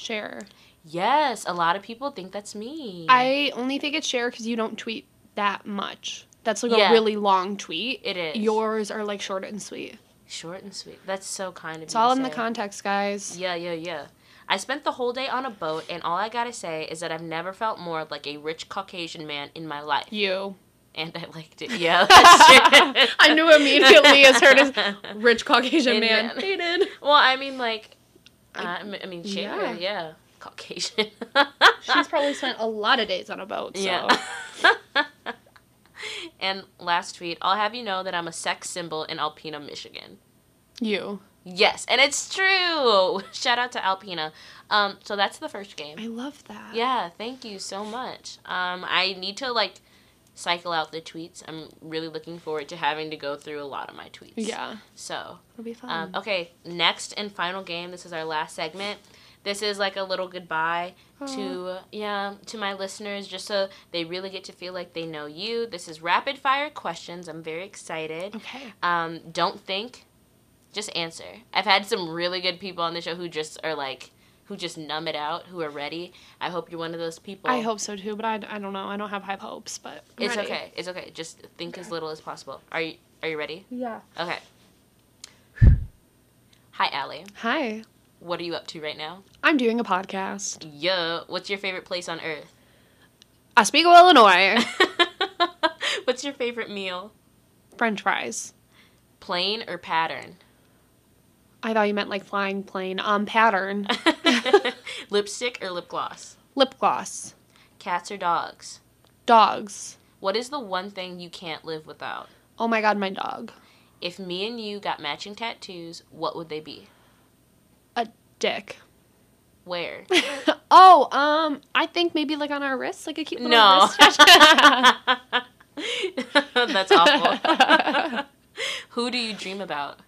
Cher. Yes, a lot of people think that's me. I only think it's Cher because you don't tweet that much. That's like Yeah. a really long tweet. It is. Yours are like short and sweet. short and sweet. That's so kind of It's you It's all in the context, guys. Yeah, yeah, yeah. I spent the whole day on a boat, and all I gotta say is that I've never felt more like a rich Caucasian man in my life. You. And I liked it. Yeah. <laughs> I knew immediately as heard as <laughs> rich Caucasian In man. man. Well, I mean, like, I m- I mean, Cher, Yeah. yeah. Caucasian. <laughs> She's probably spent a lot of days on a boat. So. Yeah. <laughs> and last tweet, I'll have you know that I'm a sex symbol in Alpena, Michigan. You. Yes, and it's true. <laughs> Shout out to Alpena. Um, so that's the first game. I love that. Yeah, thank you so much. Um, I need to like cycle out the tweets. I'm really looking forward to having to go through a lot of my tweets. Yeah. So, It'll be fun. um, okay, next and final game. This is our last segment. This is like a little goodbye Aw. to yeah to my listeners, just so they really get to feel like they know you. This is rapid fire questions. I'm very excited. Okay. Um, don't think, just answer. I've had some really good people on the show who just are like, who just numb it out, who are ready. I hope you're one of those people. I hope so too, but I, I don't know. I don't have high hopes, but I'm it's ready. okay. It's okay. Just think as little as possible. Are you Are you ready? Yeah. Okay. Hi, Allie. Hi. What are you up to right now? I'm doing a podcast. Yeah. What's your favorite place on earth? Oswego, Illinois. <laughs> What's your favorite meal? French fries. Plain or pattern? I thought you meant like flying plane. Um, pattern. <laughs> Lipstick or lip gloss? Lip gloss. Cats or dogs? Dogs. What is the one thing you can't live without? Oh my god, my dog. If me and you got matching tattoos, what would they be? A dick. Where? <laughs> oh, um, I think maybe like on our wrists, like a cute little No. wrist tattoo. <laughs> That's awful. Who do you dream about?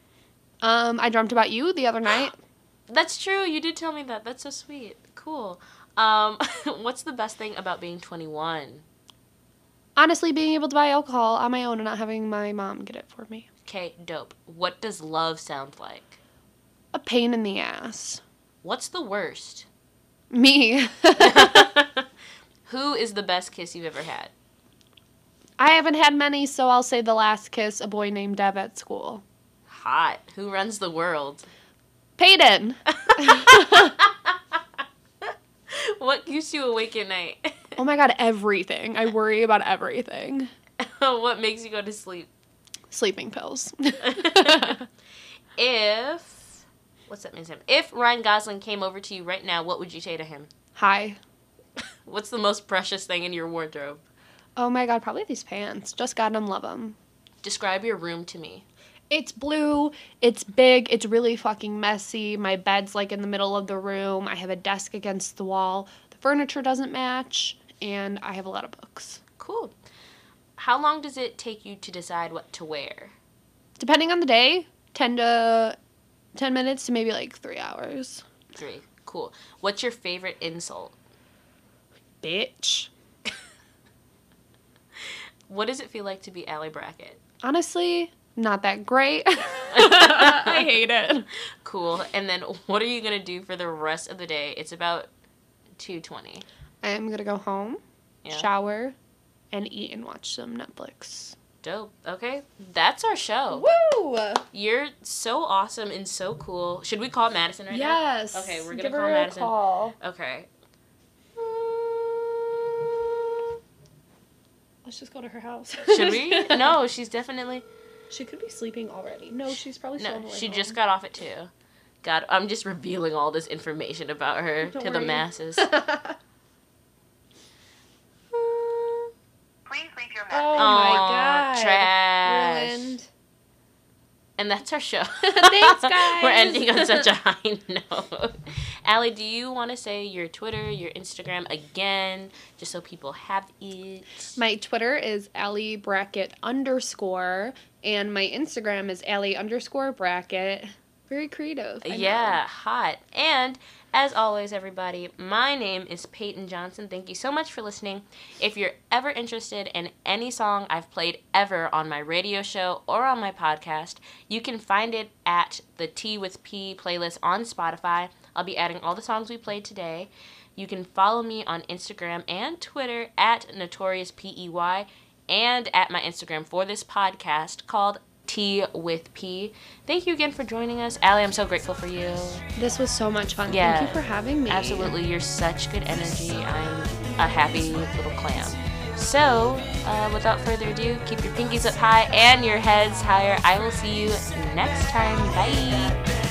Um, I dreamt about you the other night. <gasps> That's true. You did tell me that. That's so sweet. Cool. Um, <laughs> what's the best thing about being 21? Honestly, being able to buy alcohol on my own and not having my mom get it for me. Okay, dope. What does love sound like? A pain in the ass. What's the worst? Me. <laughs> <laughs> Who is the best kiss you've ever had? I haven't had many, so I'll say the last kiss a boy named Dev at school. Hot. Who runs the world? Peyton. <laughs> what keeps you awake at night? <laughs> Oh my god, everything. I worry about everything. <laughs> what makes you go to sleep? Sleeping pills. If what's that name? If Ryan Gosling came over to you right now, what would you say to him? Hi. What's the most precious thing in your wardrobe? Oh my god, probably these pants. Just got them, love them. Describe your room to me. It's blue, it's big, it's really fucking messy. My bed's like in the middle of the room. I have a desk against the wall. The furniture doesn't match, and I have a lot of books. Cool. How long does it take you to decide what to wear? Depending on the day, 10 to 10 minutes to maybe like 3 hours. Three. Cool. What's your favorite insult? Bitch. <laughs> What does it feel like to be Allie Brackett? Honestly, not that great. <laughs> I hate it. Cool. And then what are you gonna do for the rest of the day? It's about two twenty. I'm gonna go home, Yeah. shower, and eat and watch some Netflix. Dope. Okay. That's our show. Woo! You're so awesome and so cool. Should we call Madison right Yes. now? Yes. Okay, we're gonna Give call Madison. call. Okay. Let's just go to her house. Should we? <laughs> no, she's definitely She could be sleeping already. No, she's probably still no. the She home. just got off at two. God, I'm just revealing all this information about her Don't to the masses. <laughs> Please leave your oh message. oh Aw, my god. trash. Ruined. And that's our show. <laughs> Thanks, guys. <laughs> We're ending on such a high note. Allie, do you want to say your Twitter, your Instagram again, just so people have it? My Twitter is Allie Brackett underscore, and my Instagram is Allie underscore Brackett. Very creative. I know. Yeah, hot. And as always, everybody, my name is Peyton Johnson. Thank you so much for listening. If you're ever interested in any song I've played ever on my radio show or on my podcast, you can find it at the T with P playlist on Spotify. I'll be adding all the songs we played today. You can follow me on Instagram and Twitter at Notorious PEY and at my Instagram for this podcast called T with P. Thank you again for joining us. Allie, I'm so grateful for you. This was so much fun. Yeah. Thank you for having me. Absolutely, you're such good energy. I'm a happy little clam. So, uh, without further ado, keep your pinkies up high and your heads higher. I will see you next time. Bye.